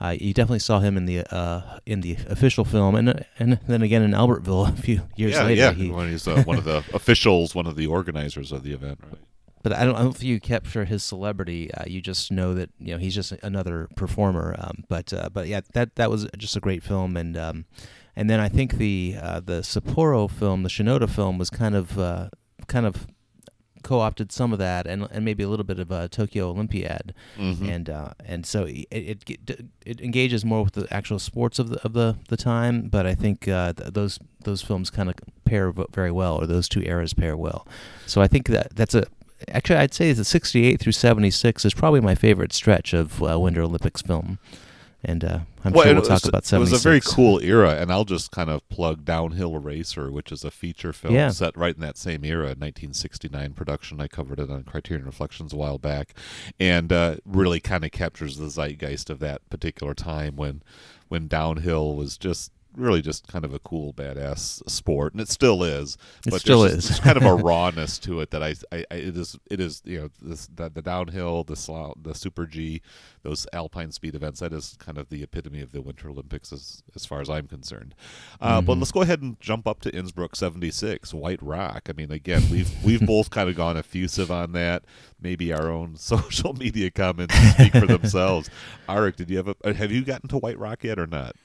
Uh, you definitely saw him in the uh, in the official film, and and then again in Albertville a few years yeah, later. Yeah, he- when he's uh, one of the officials, one of the organizers of the event, right? but I don't, I don't think you capture his celebrity. Uh, you just know that you know he's just another performer. Um, but uh, but yeah, that that was just a great film, and um, and then I think the uh, the Sapporo film, the Shinoda film, was kind of uh, kind of co-opted some of that, and and maybe a little bit of a Tokyo Olympiad, Mhm. and uh, and so it, it it it engages more with the actual sports of the of the, the time. But I think uh, th- those those films kind of pair very well, or those two eras pair well. So I think that that's a actually I'd say the 68 through 76 is probably my favorite stretch of uh, Winter Olympics film. And uh, I'm Well, sure we'll talk about It was a very cool era, and I'll just kind of plug Downhill Racer, which is a feature film Yeah. set right in that same era, 1969 production. I covered it on Criterion Reflections a while back, and uh, really kind of captures the zeitgeist of that particular time when when downhill was just really just kind of a cool badass sport and it still is It but still there's is. just- kind of a rawness to it that I, I, I it is it is you know this the, the downhill the slo- the super G those alpine speed events that is kind of the epitome of the winter olympics as as far as i'm concerned. Uh, but let's go ahead and jump up to innsbruck 76 white rock. I mean again we've we've both kind of gone effusive on that. Maybe our own social media comments speak for themselves. Arik, did you have a, have you gotten to white rock yet or not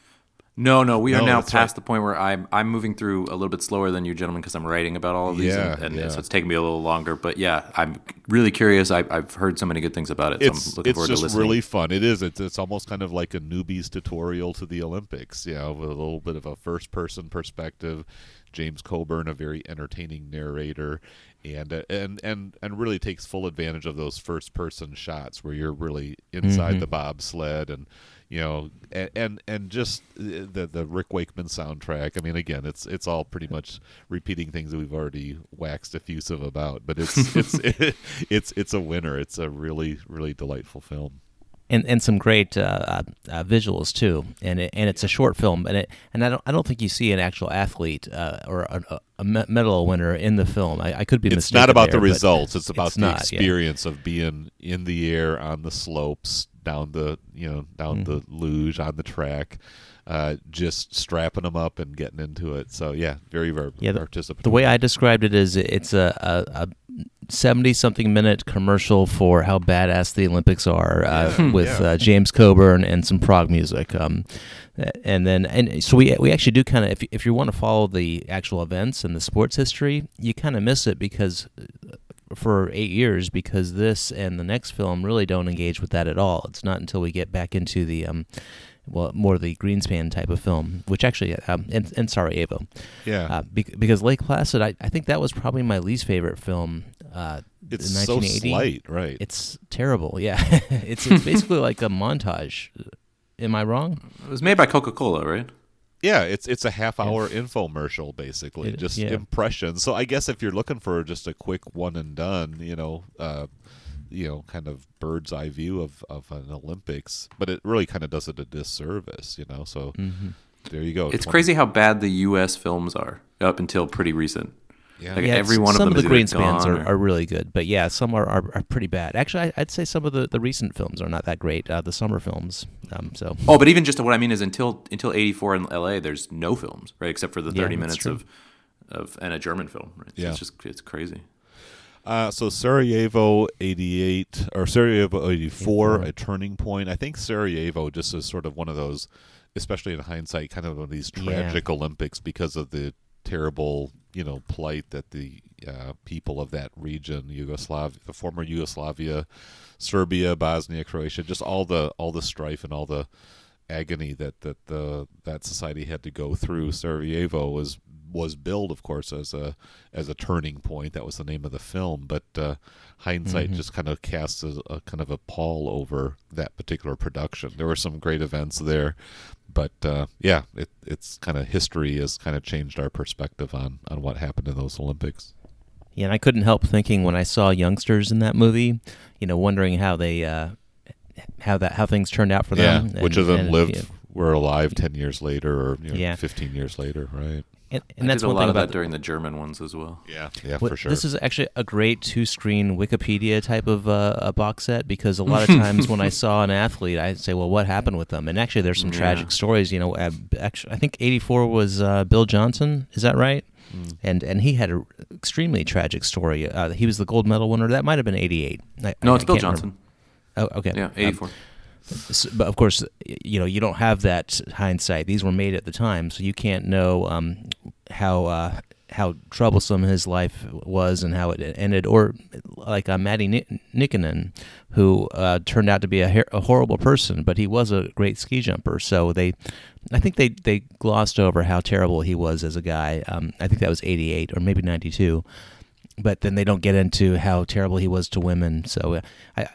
No, no, we are now past right. the point where I'm I'm moving through a little bit slower than you gentlemen because I'm writing about all of these, Yeah, and, and yeah. so it's taking me a little longer. But yeah, I'm really curious. I, I've heard so many good things about it. So it's I'm looking it's forward just to listening. really fun. It is. It's it's almost kind of like a newbie's tutorial to the Olympics. You know, with a little bit of a first person perspective. James Coburn, a very entertaining narrator, and uh, and and and really takes full advantage of those first person shots where you're really inside Mhm. the bobsled and. You know, and, and and just uh, the the Rick Wakeman soundtrack. I mean, again, it's it's all pretty much repeating things that we've already waxed effusive about, but it's it's it's it's a winner. It's a really really delightful film. and and some great uh, uh, visuals too. And it, and it's a short film, and it and I don't I don't think you see an actual athlete uh, or a, a medal winner in the film. I, I could be It's mistaken. not about there, the results. It's about it's the not, yeah. experience of being in the air on the slopes, down the you know down the Mm-hmm. luge on the track, uh, just strapping them up and getting into it. So yeah, very very Yeah, the- participatory. The way I described it is it's a, a, a 70 something minute commercial for how badass the Olympics are uh, Yeah, with yeah. uh, James Coburn and some prog music. Um, and then, and so we, we actually do kind of, if, you- if you want to follow the actual events and the sports history, you kind of miss it because uh, for eight years, because this and the next film really don't engage with that at all. It's not until we get back into the, um, well, more the Greenspan type of film, which actually, um, in, in Sarajevo, yeah, uh, bec- because Lake Placid, I, I think that was probably my least favorite film. Uh, it's in so slight, right? It's terrible. Yeah, it's it's basically like a montage. Am I wrong? It was made by Coca Cola, right? Yeah, it's it's a half hour infomercial basically, It- just yeah. impressions. So I guess if you're looking for just a quick one and done, you know, uh, you know kind of bird's eye view of of an Olympics, but it really kind of does it a disservice, you know. So Mm-hmm. there you go. It's 20 crazy how bad the U.S. films are up until pretty recent. Yeah. Like Yeah, every one of some them of the is either Greenspans are, or- are really good, but yeah, some are, are, are pretty bad. Actually, I, I'd say some of the, the recent films are not that great. Uh, the summer films, um, so Oh, but even just what I mean is until until '84 in L.A., there's no films, right? Except for the 30 that's minutes true. of of and a German film. Right? So Yeah. it's just it's crazy. Uh, so Sarajevo 88 or Sarajevo 84, 84. a turning point. I think Sarajevo just is sort of one of those, especially in hindsight, kind of one of these Yeah. tragic Olympics because of the terrible, you know, plight that the uh, people of that region, Yugoslavia, the former Yugoslavia, Serbia, Bosnia, Croatia, just all the all the strife and all the agony that that the that society had to go through. Sarajevo was was billed, of course, as a as a turning point. That was the name of the film, but uh, hindsight just kind of casts a, a kind of a pall over that particular production. There were some great events there, but uh, yeah, it, it's kind of history has kind of changed our perspective on on what happened in those Olympics. yeah. And I couldn't help thinking when I saw youngsters in that movie, you know, wondering how they uh, how that how things turned out for them. yeah, them. which of them and, lived yeah. were alive ten years later, or you know, Yeah. fifteen years later, right? And, I and that's did a one lot thing of about that during the German ones as well. Yeah, yeah, What- for sure. This is actually a great two-screen Wikipedia type of uh, a box set because a lot of times when I saw an athlete, I'd say, "Well, what happened with them?" And actually, there's some Yeah. tragic stories. You know, uh, actually, I think '84 was uh, Bill Johnson. Is that right? Mm. And and he had an extremely tragic story. Uh, he was the gold medal winner. That might have been '88. No, I it's Bill can't remember. Johnson. Oh, okay. Yeah, Um, 84. S- but of course, you know you don't have that hindsight. These were made at the time, so you can't know um, how uh, how troublesome his life was and how it ended. Or like uh, Matti Ni- who uh, turned out to be a, her- a horrible person, but he was a great ski jumper. So they, I think they they glossed over how terrible he was as a guy. Um, I think that was '88 or maybe '92 but then they don't get into how terrible he was to women. So, uh, I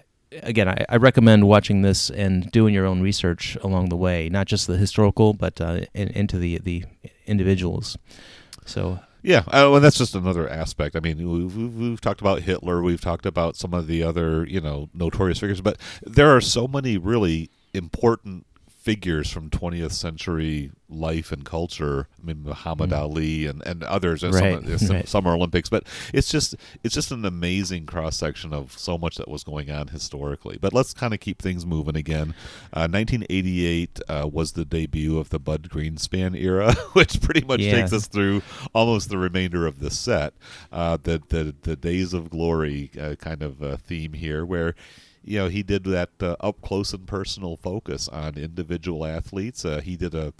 again, I, I recommend watching this and doing your own research along the way, not just the historical, but uh, in, into the the individuals. So, Yeah, uh, and that's just another aspect. I mean, we've, we've talked about Hitler, we've talked about some of the other, you know, notorious figures, but there are so many really important figures from 20th century life and culture. I mean, Muhammad Ali and, and others, and Mm. Right, some, some right. Summer Olympics, but it's just it's just an amazing cross section of so much that was going on historically. But let's kind of keep things moving again. Uh, 1988 uh, was the debut of the Bud Greenspan era, which pretty much Yeah. takes us through almost the remainder of the set. Uh, the the the Days of Glory uh, kind of uh, theme here, where you know he did that uh, up close and personal focus on individual athletes. Uh, he did a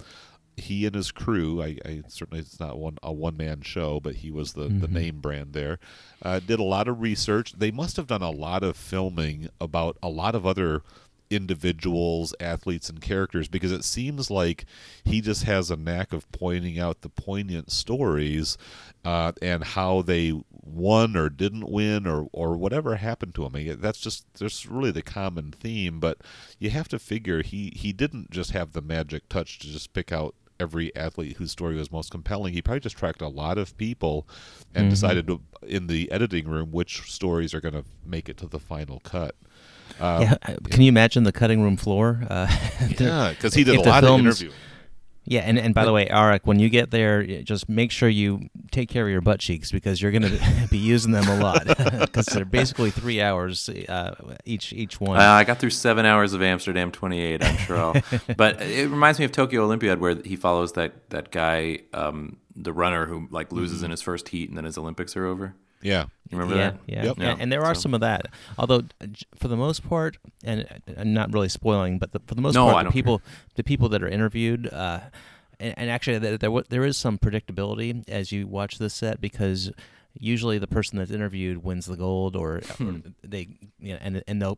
he and his crew. I, I certainly it's not one a one man show, but he was the the name brand there. Uh, did a lot of research. They must have done a lot of filming about a lot of other individuals, athletes, and characters because it seems like he just has a knack of pointing out the poignant stories uh, and how they won or didn't win or, or whatever happened to him. That's just that's really the common theme. But you have to figure he he didn't just have the magic touch to just pick out every athlete whose story was most compelling. He probably just tracked a lot of people and decided to, in the editing room which stories are going to make it to the final cut. Um, yeah, can you imagine the cutting room floor? Uh, Yeah, because he did a lot of interviewing. Yeah, and, and by the way, Arik, when you get there, just make sure you take care of your butt cheeks because you're going to be using them a lot because they're basically three hours uh, each each one. Uh, I got through seven hours of Amsterdam 28. I'm sure I'll. but it reminds me of Tokyo Olympiad, where he follows that that guy, um, the runner who like loses in his first heat, and then his Olympics are over. Yeah. You remember yeah, that? yeah, Yep. yeah. Yeah, And there are so- some of that. Although, for the most part, and I'm not really spoiling, but the, for the most No, part, the don't people, the people that are interviewed, uh, and, and actually, there there, there is some predictability as you watch this set because usually the person that's interviewed wins the gold, or, Hmm. or they, you know, and and they'll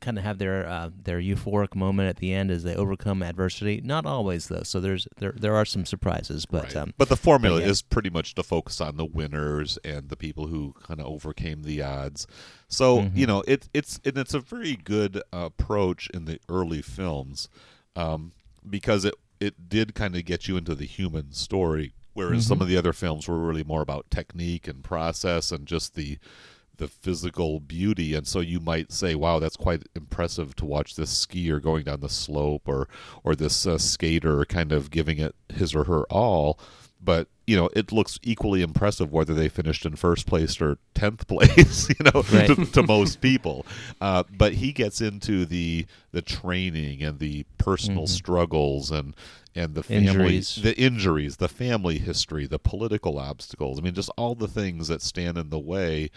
kind of have their uh, their euphoric moment at the end as they overcome adversity. Not always though. So there's there there are some surprises, but Right. um, but the formula yeah. is pretty much to focus on the winners and the people who kind of overcame the odds. So Mm-hmm. you know, it, it's and it's a very good approach in the early films um, because it it did kind of get you into the human story, whereas Mm-hmm. some of the other films were really more about technique and process and just the the physical beauty, and so you might say, "Wow, that's quite impressive to watch this skier going down the slope, or or this uh, skater kind of giving it his or her all." But you know, it looks equally impressive whether they finished in first place or tenth place. You know, Right. to, to most people. Uh, but he gets into the the training and the personal struggles and and the family Injuries. the injuries, the family history, the political obstacles. I mean, just all the things that stand in the way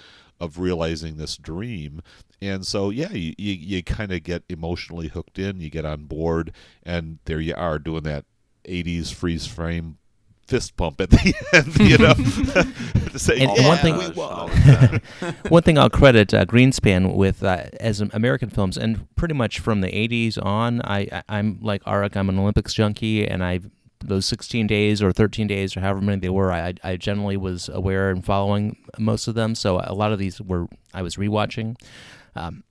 of realizing this dream. And so, yeah, you, you, you kind of get emotionally hooked in, you get on board, and there you are doing that 80s freeze frame fist pump at the end, you know, to say, And- one thing- we Montage won. all the time. One thing I'll credit uh, Greenspan with uh, as American films, and pretty much from the '80s on, I, I I'm like Arik. I'm an Olympics junkie, and I those 16 days or 13 days or however many they were, I I generally was aware and following most of them. So a lot of these were I was rewatching. Um,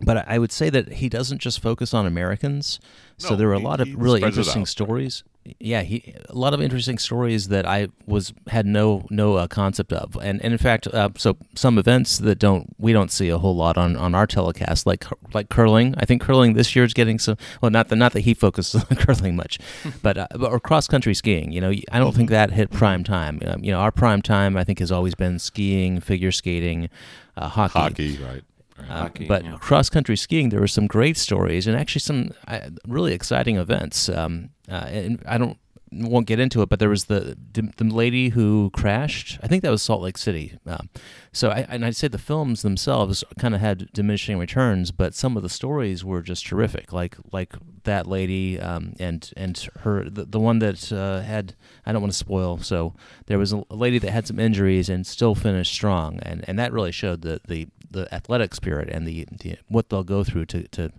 but I- would say that he doesn't just focus on Americans. So there were a lot of really interesting stories. Yeah, he a lot of interesting stories that I was had no no uh, concept of, and, and in fact, uh, so some events that don't we don't see a whole lot on, on our telecast, like like curling. I think curling this year is getting some. Well, not that not that he focuses on curling much, but uh, or cross country skiing. You know, I don't think that hit prime time. Um, you know, our prime time I think has always been skiing, figure skating, uh, hockey. Hockey, right. Uh, Hockey, but yeah. cross country skiing, there were some great stories and actually some uh, really exciting events. Um, uh, and I don't won't get into it, but there was the the lady who crashed. I think that was Salt Lake City. Um, so I and I'd say the films themselves kind of had diminishing returns, but some of the stories were just terrific. Like like that lady um, and and her the, the one that uh, had I don't want to spoil. So there was a lady that had some injuries and still finished strong, and, and that really showed the, the, the athletic spirit and the, the what they'll go through to to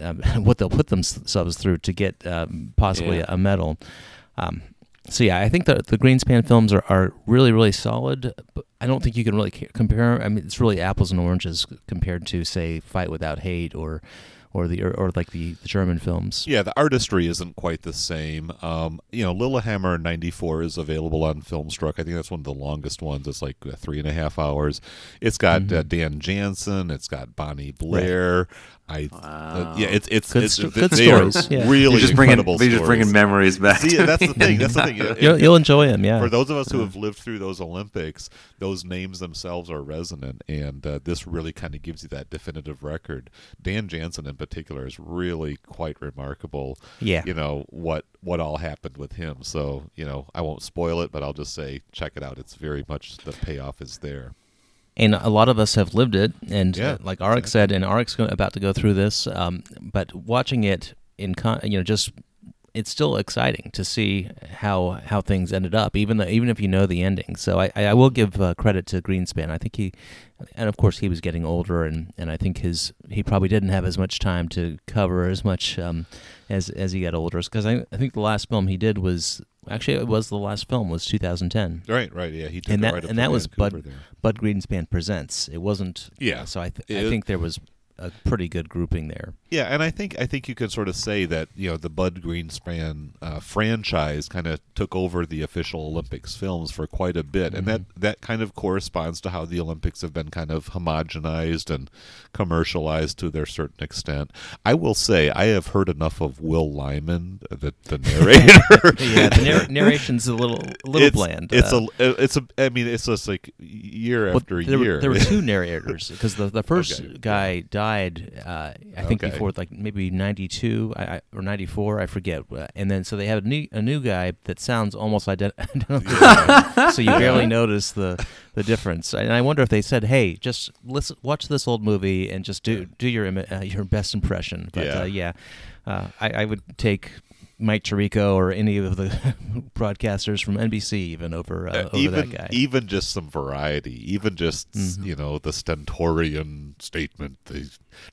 um, what they'll put themselves through to get um, possibly Yeah. a medal. Um, so yeah, I think the the Greenspan films are, are really really solid. But I don't think you can really compare. I mean, it's really apples and oranges compared to say Fight Without Hate or or the or, or like the, the German films. Yeah, the artistry isn't quite the same. Um, you know, Lillehammer '94 is available on Filmstruck. I think that's one of the longest ones. It's like uh, three and a half hours. It's got Mm-hmm. uh, Dan Jansen. It's got Bonnie Blair. I uh, yeah, it's it's Good it's sto- good they are stories, yeah. really You're just bringing, incredible you're just bringing memories back. See, to that's the thing. That's the thing. You'll, you'll enjoy them, yeah. For those of us who have lived through those Olympics, those names themselves are resonant, and uh, this really kind of gives you that definitive record. Dan Jansen, in particular, is really quite remarkable. Yeah. you know what what all happened with him. So you know, I won't spoil it, but I'll just say check it out. It's very much the payoff is there. and a lot of us have lived it and Yeah, uh, like Arik said and Arik's about to go through this um, but watching it in con- you know just it's still exciting to see how how things ended up even though even if you know the ending so I, I will give uh, credit to Greenspan I think he and of course he was getting older and, and I think his he probably didn't have as much time to cover as much um, as as he got older because I, I think the last film he did was actually it was the last film was 2010 Right, right, yeah. He took and it that right and that was Bud there. Bud Greenspan presents. It wasn't. Yeah. So I th- I think there was a pretty good grouping there. Yeah, and I think I think you can sort of say that you know the Bud Greenspan uh, franchise kind of took over the official Olympics films for quite a bit, and that that kind of corresponds to how the Olympics have been kind of homogenized and commercialized to their certain extent. I will say I have heard enough of Will Lyman, the the narrator. yeah, the narr- narration's a little a little it's, bland. It's Uh, a it's a I mean it's just like year well, after there, were- year. there were two narrators because the the first Okay, guy died. Uh, I think Okay. before like maybe ninety two I, I, or ninety four. I forget. Uh, And then so they have a new a new guy that sounds almost ident- identical. so you barely notice the the difference. And I wonder if they said, "Hey, just listen, watch this old movie and just do do your uh, your best impression." But Yeah. uh, yeah, uh, I, I would take. Mike Tirico or any of the broadcasters from NBC even over uh, Uh, over even that guy. even just some variety, even just Mhm. you know the stentorian statement, the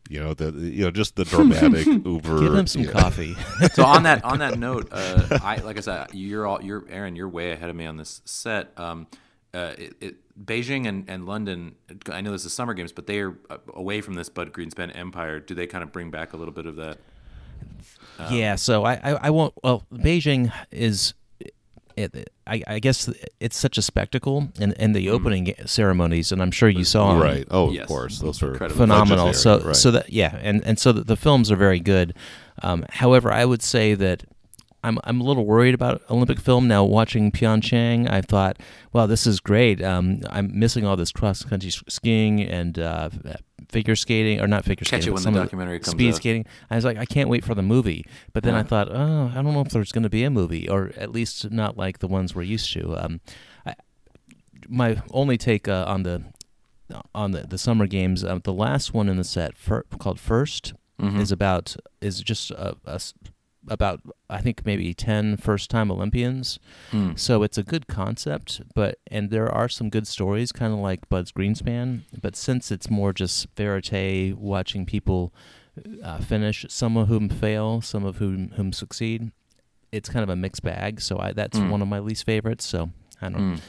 you know the you know just the dramatic uber. Give him some yeah. coffee. so on that on that note, uh, I like I said, you're all you're Aaron, you're way ahead of me on this set. Um, uh, it, it, Beijing and, and London, I know this is summer games, but they are uh, away from this Bud Greenspan empire. Do they kind of bring back a little bit of that? Yeah, so I, I, I won't. Well, Beijing is it, I, I guess it's such a spectacle, and and the opening ceremonies, and I'm sure you saw Mm. right. Oh, Yes. of course. Those are Incredible. phenomenal. So right. so that yeah, and and so the, the films are very good. Um, however, I would say that. I'm, I'm a little worried about Olympic film now. Watching Pyeongchang, I thought, "Wow, this is great." Um, I'm missing all this cross country skiing and uh, figure skating, or not figure Catch skating. but when the documentary comes Speed out. skating. I was like, I can't wait for the movie. But then I thought, oh, I don't know if there's going to be a movie, or at least not like the ones we're used to. Um, I, my only take uh, on the on the, the summer games, uh, the last one in the set fir- called 1st Mhm. is about is just a, a about I think maybe 10 first time Olympians. Hmm. So it's a good concept, but and there are some good stories, kind of like Bud's Greenspan. But since it's more just verite, watching people uh, finish, some of whom fail, some of whom whom succeed, it's kind of a mixed bag. So I, that's Mm. one of my least favorites. So I don't. Hmm.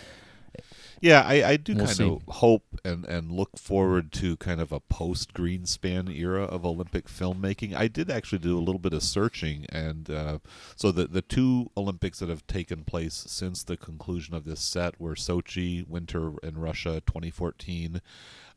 Yeah, I, I do We'll kind see. of hope and, and look forward to kind of a post Greenspan era of Olympic filmmaking. I did actually do a little bit of searching, and uh, so the the two Olympics that have taken place since the conclusion of this set were Sochi, Winter in Russia, 2014.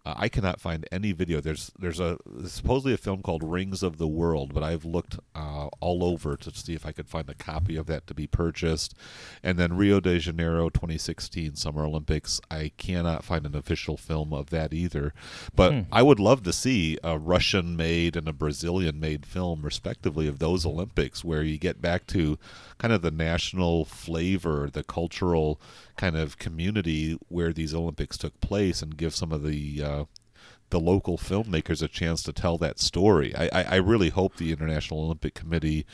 Uh, I cannot find any video. There's there's a supposedly a film called Rings of the World, but I've looked uh, all over to see if I could find a copy of that to be purchased. And then Rio de Janeiro 2016 Summer Olympics, I cannot find an official film of that either. But I would love to see a Russian made and a Brazilian made film, respectively, of those Olympics, where you get back to kind of the national flavor, the cultural kind of community where these Olympics took place, and give some of the uh, the local filmmakers a chance to tell that story. I, I, I really hope the International Olympic Committee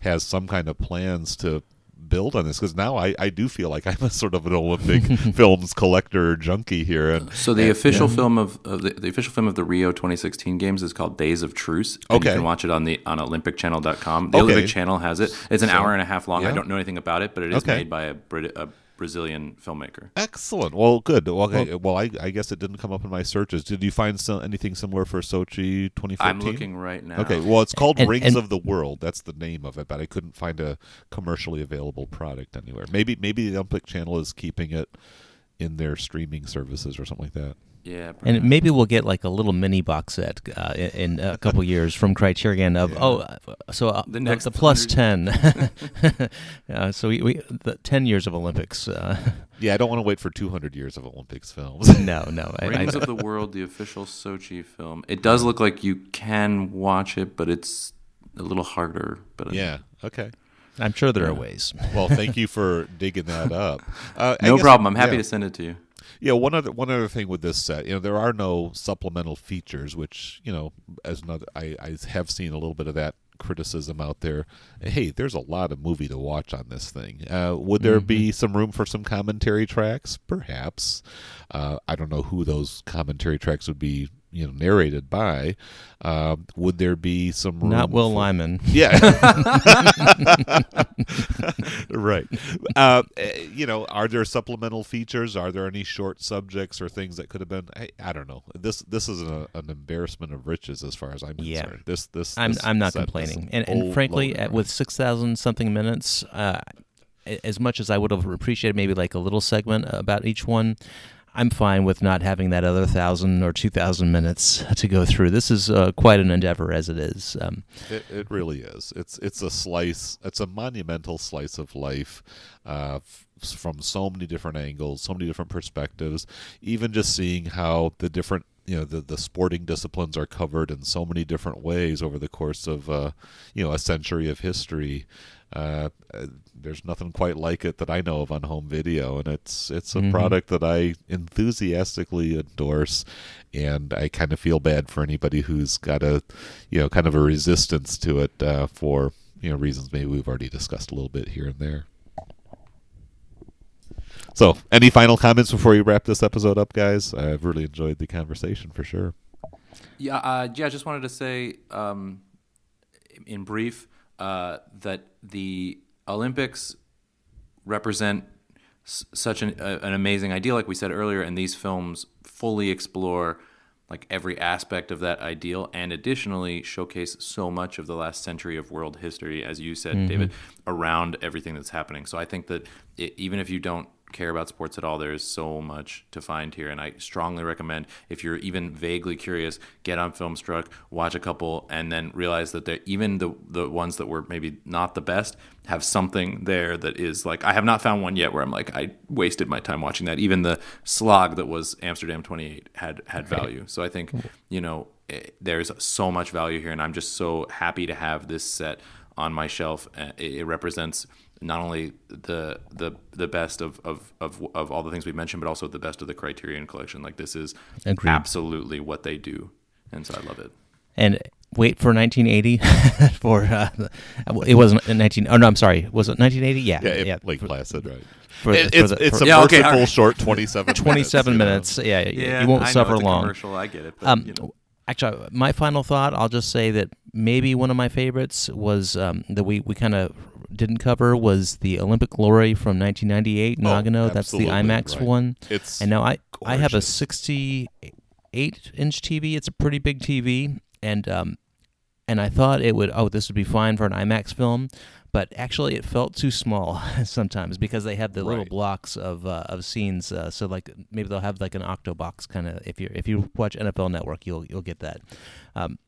has some kind of plans to build on this because now I, I do feel like I'm a sort of an Olympic films collector junkie here and So the official film of, of the, the official film of the Rio 2016 games is called Days of Truce. And Okay. You can watch it on the on OlympicChannel.com. The Okay. Olympic Channel has it. It's an hour and a half long. I don't know anything about it, but it is Okay. made by a, Brit- a Brazilian filmmaker. excellent. Well, good. Well, okay. well I, I guess it didn't come up in my searches. Did you find some, anything similar for Sochi 2014? I'm looking right now. Okay, well, it's called And- Rings and- of the World. That's the name of it, but I couldn't find a commercially available product anywhere. Maybe maybe the Olympic Channel is keeping it in their streaming services or something like that. Yeah. And maybe we'll get like a little mini box set uh, in, in a couple years from Criterion of oh, uh, so uh, The the next the plus 100 ten. uh, so we, we the ten years of Olympics. Uh, Yeah, I don't want to wait for 200 years of Olympics films. no, no. I, I, Rings of the World, the official Sochi film. It does look like you can watch it, but it's a little harder. But yeah, okay. I'm sure there are ways. Well, thank you for digging that up. Uh, no guess- problem. I'm happy yeah. to send it to you. Yeah, one other one other thing with this set, you know, there are no supplemental features, which you know, as another, I, I have seen a little bit of that criticism out there. Hey, there's a lot of movie to watch on this thing. Uh, would there be some room for some commentary tracks? Perhaps. Uh, I don't know who those commentary tracks would be. You know, narrated by. Uh, would there be some room? Not Will for- Lyman. yeah. right. Uh, eh, you know, are there supplemental features? Are there any short subjects or things that could have been? I, I don't know. This this is an, an embarrassment of riches as far as I'm Yeah. concerned. This this I'm this I'm not set complaining, and and frankly, at, with six thousand something minutes, uh, as much as I would have appreciated maybe like a little segment about each one, I'm fine with not having that other thousand or two thousand minutes to go through. This is uh, quite an endeavor as it is. Um, It, it really is. It's it's a slice. It's a monumental slice of life, uh, f- from so many different angles, so many different perspectives. Even just seeing how the different you know the the sporting disciplines are covered in so many different ways over the course of uh, you know a century of history. Uh, uh, there's nothing quite like it that I know of on home video, and it's it's a Mhm. product that I enthusiastically endorse, and I kind of feel bad for anybody who's got a you know kind of a resistance to it uh, for you know reasons maybe we've already discussed a little bit here and there. So, any final comments before we wrap this episode up, guys? I've really enjoyed the conversation for sure. Yeah, uh, yeah. I just wanted to say, um, in brief, uh, that the Olympics represent s- such an, uh, an amazing idea, like we said earlier, and these films fully explore like every aspect of that ideal and additionally showcase so much of the last century of world history as you said david around everything that's happening. So i think that it, even if you don't care about sports at all, there is so much to find here. And I strongly recommend if you're even vaguely curious, get on Filmstruck, watch a couple, and then realize that even the the ones that were maybe not the best have something there that is like I have not found one yet where I'm like I wasted my time watching that. Even the slog that was Amsterdam 28 had had value. So I think you know eh, there's so much value here, and I'm just so happy to have this set on my shelf. Uh, It it represents not only the the the best of, of, of, of all the things we mentioned, but also the best of the Criterion collection. Like this is Agreed. absolutely what they do, and so I love it. And wait for 1980 for uh, it wasn't in 19. Oh no, I'm sorry. Was it 1980? Yeah, Yeah, it- yeah. Lake for, Placid, right? for It- the- for it's the- it's for- a Yeah, okay, merciful all right. short 27 27 minutes. minutes. Yeah, you won't suffer long. Commercial, I get it. But, Um, you know. Actually, my final thought, I'll just say that maybe one of my favorites was um, that we, we kind of didn't cover was the Olympic Glory from 1998 in Oh, Nagano. That's the IMAX right. one. It's And now I, I have a 68 inch TV. It's a pretty big TV, and um, and I thought it would oh this would be fine for an IMAX film, but actually it felt too small sometimes because they have the little blocks of uh, of scenes. Uh, so like maybe they'll have like an octo box kind of. If you if you watch NFL Network, you'll you'll get that. Um,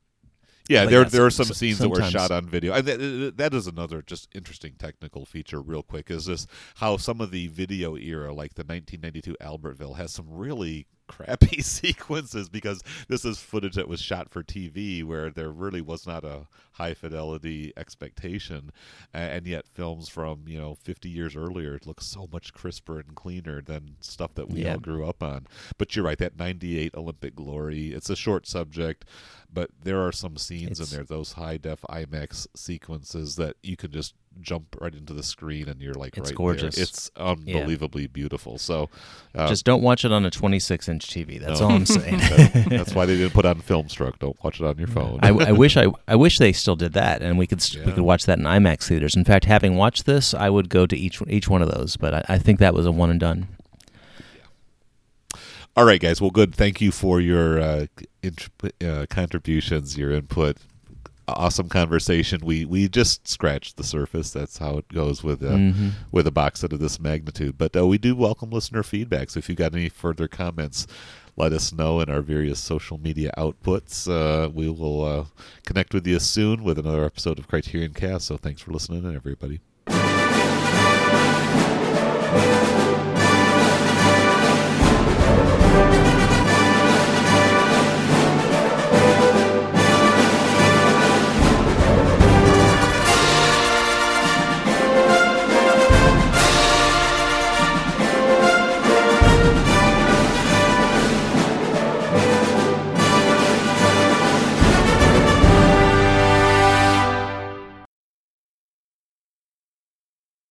Yeah, But there yeah, there are some- scenes that were shot on video. And that, that is another just interesting technical feature, real quick, is this how some of the video era, like the 1992 Albertville, has some really crappy sequences because this is footage that was shot for TV where there really was not a high fidelity expectation, and yet films from you know 50 years earlier look so much crisper and cleaner than stuff that we Yeah. all grew up on. But you're right, that 98 Olympic Glory, it's a short subject, but there are some scenes It's- in there, those high def IMAX sequences that you can just jump right into the screen and you're like It's right gorgeous. there. It's unbelievably beautiful. So uh, just don't watch it on a 26 inch TV. That's no. all I'm saying. that- that's why they didn't put on Filmstruck. Don't watch it on your phone. I, I wish I I wish they still did that, and we could st- we could watch that in IMAX theaters. In fact, having watched this, I would go to each each one of those. But I, I think that was a one and done. All right, guys. Well, good. Thank you for your uh, int- uh, contributions, your input. Awesome conversation. We we just scratched the surface. That's how it goes with uh, Mhm. with a box set of this magnitude. But uh, we do welcome listener feedback. So if you've got any further comments, let us know in our various social media outputs. Uh, we will uh, connect with you soon with another episode of Criterion Cast. So thanks for listening, everybody.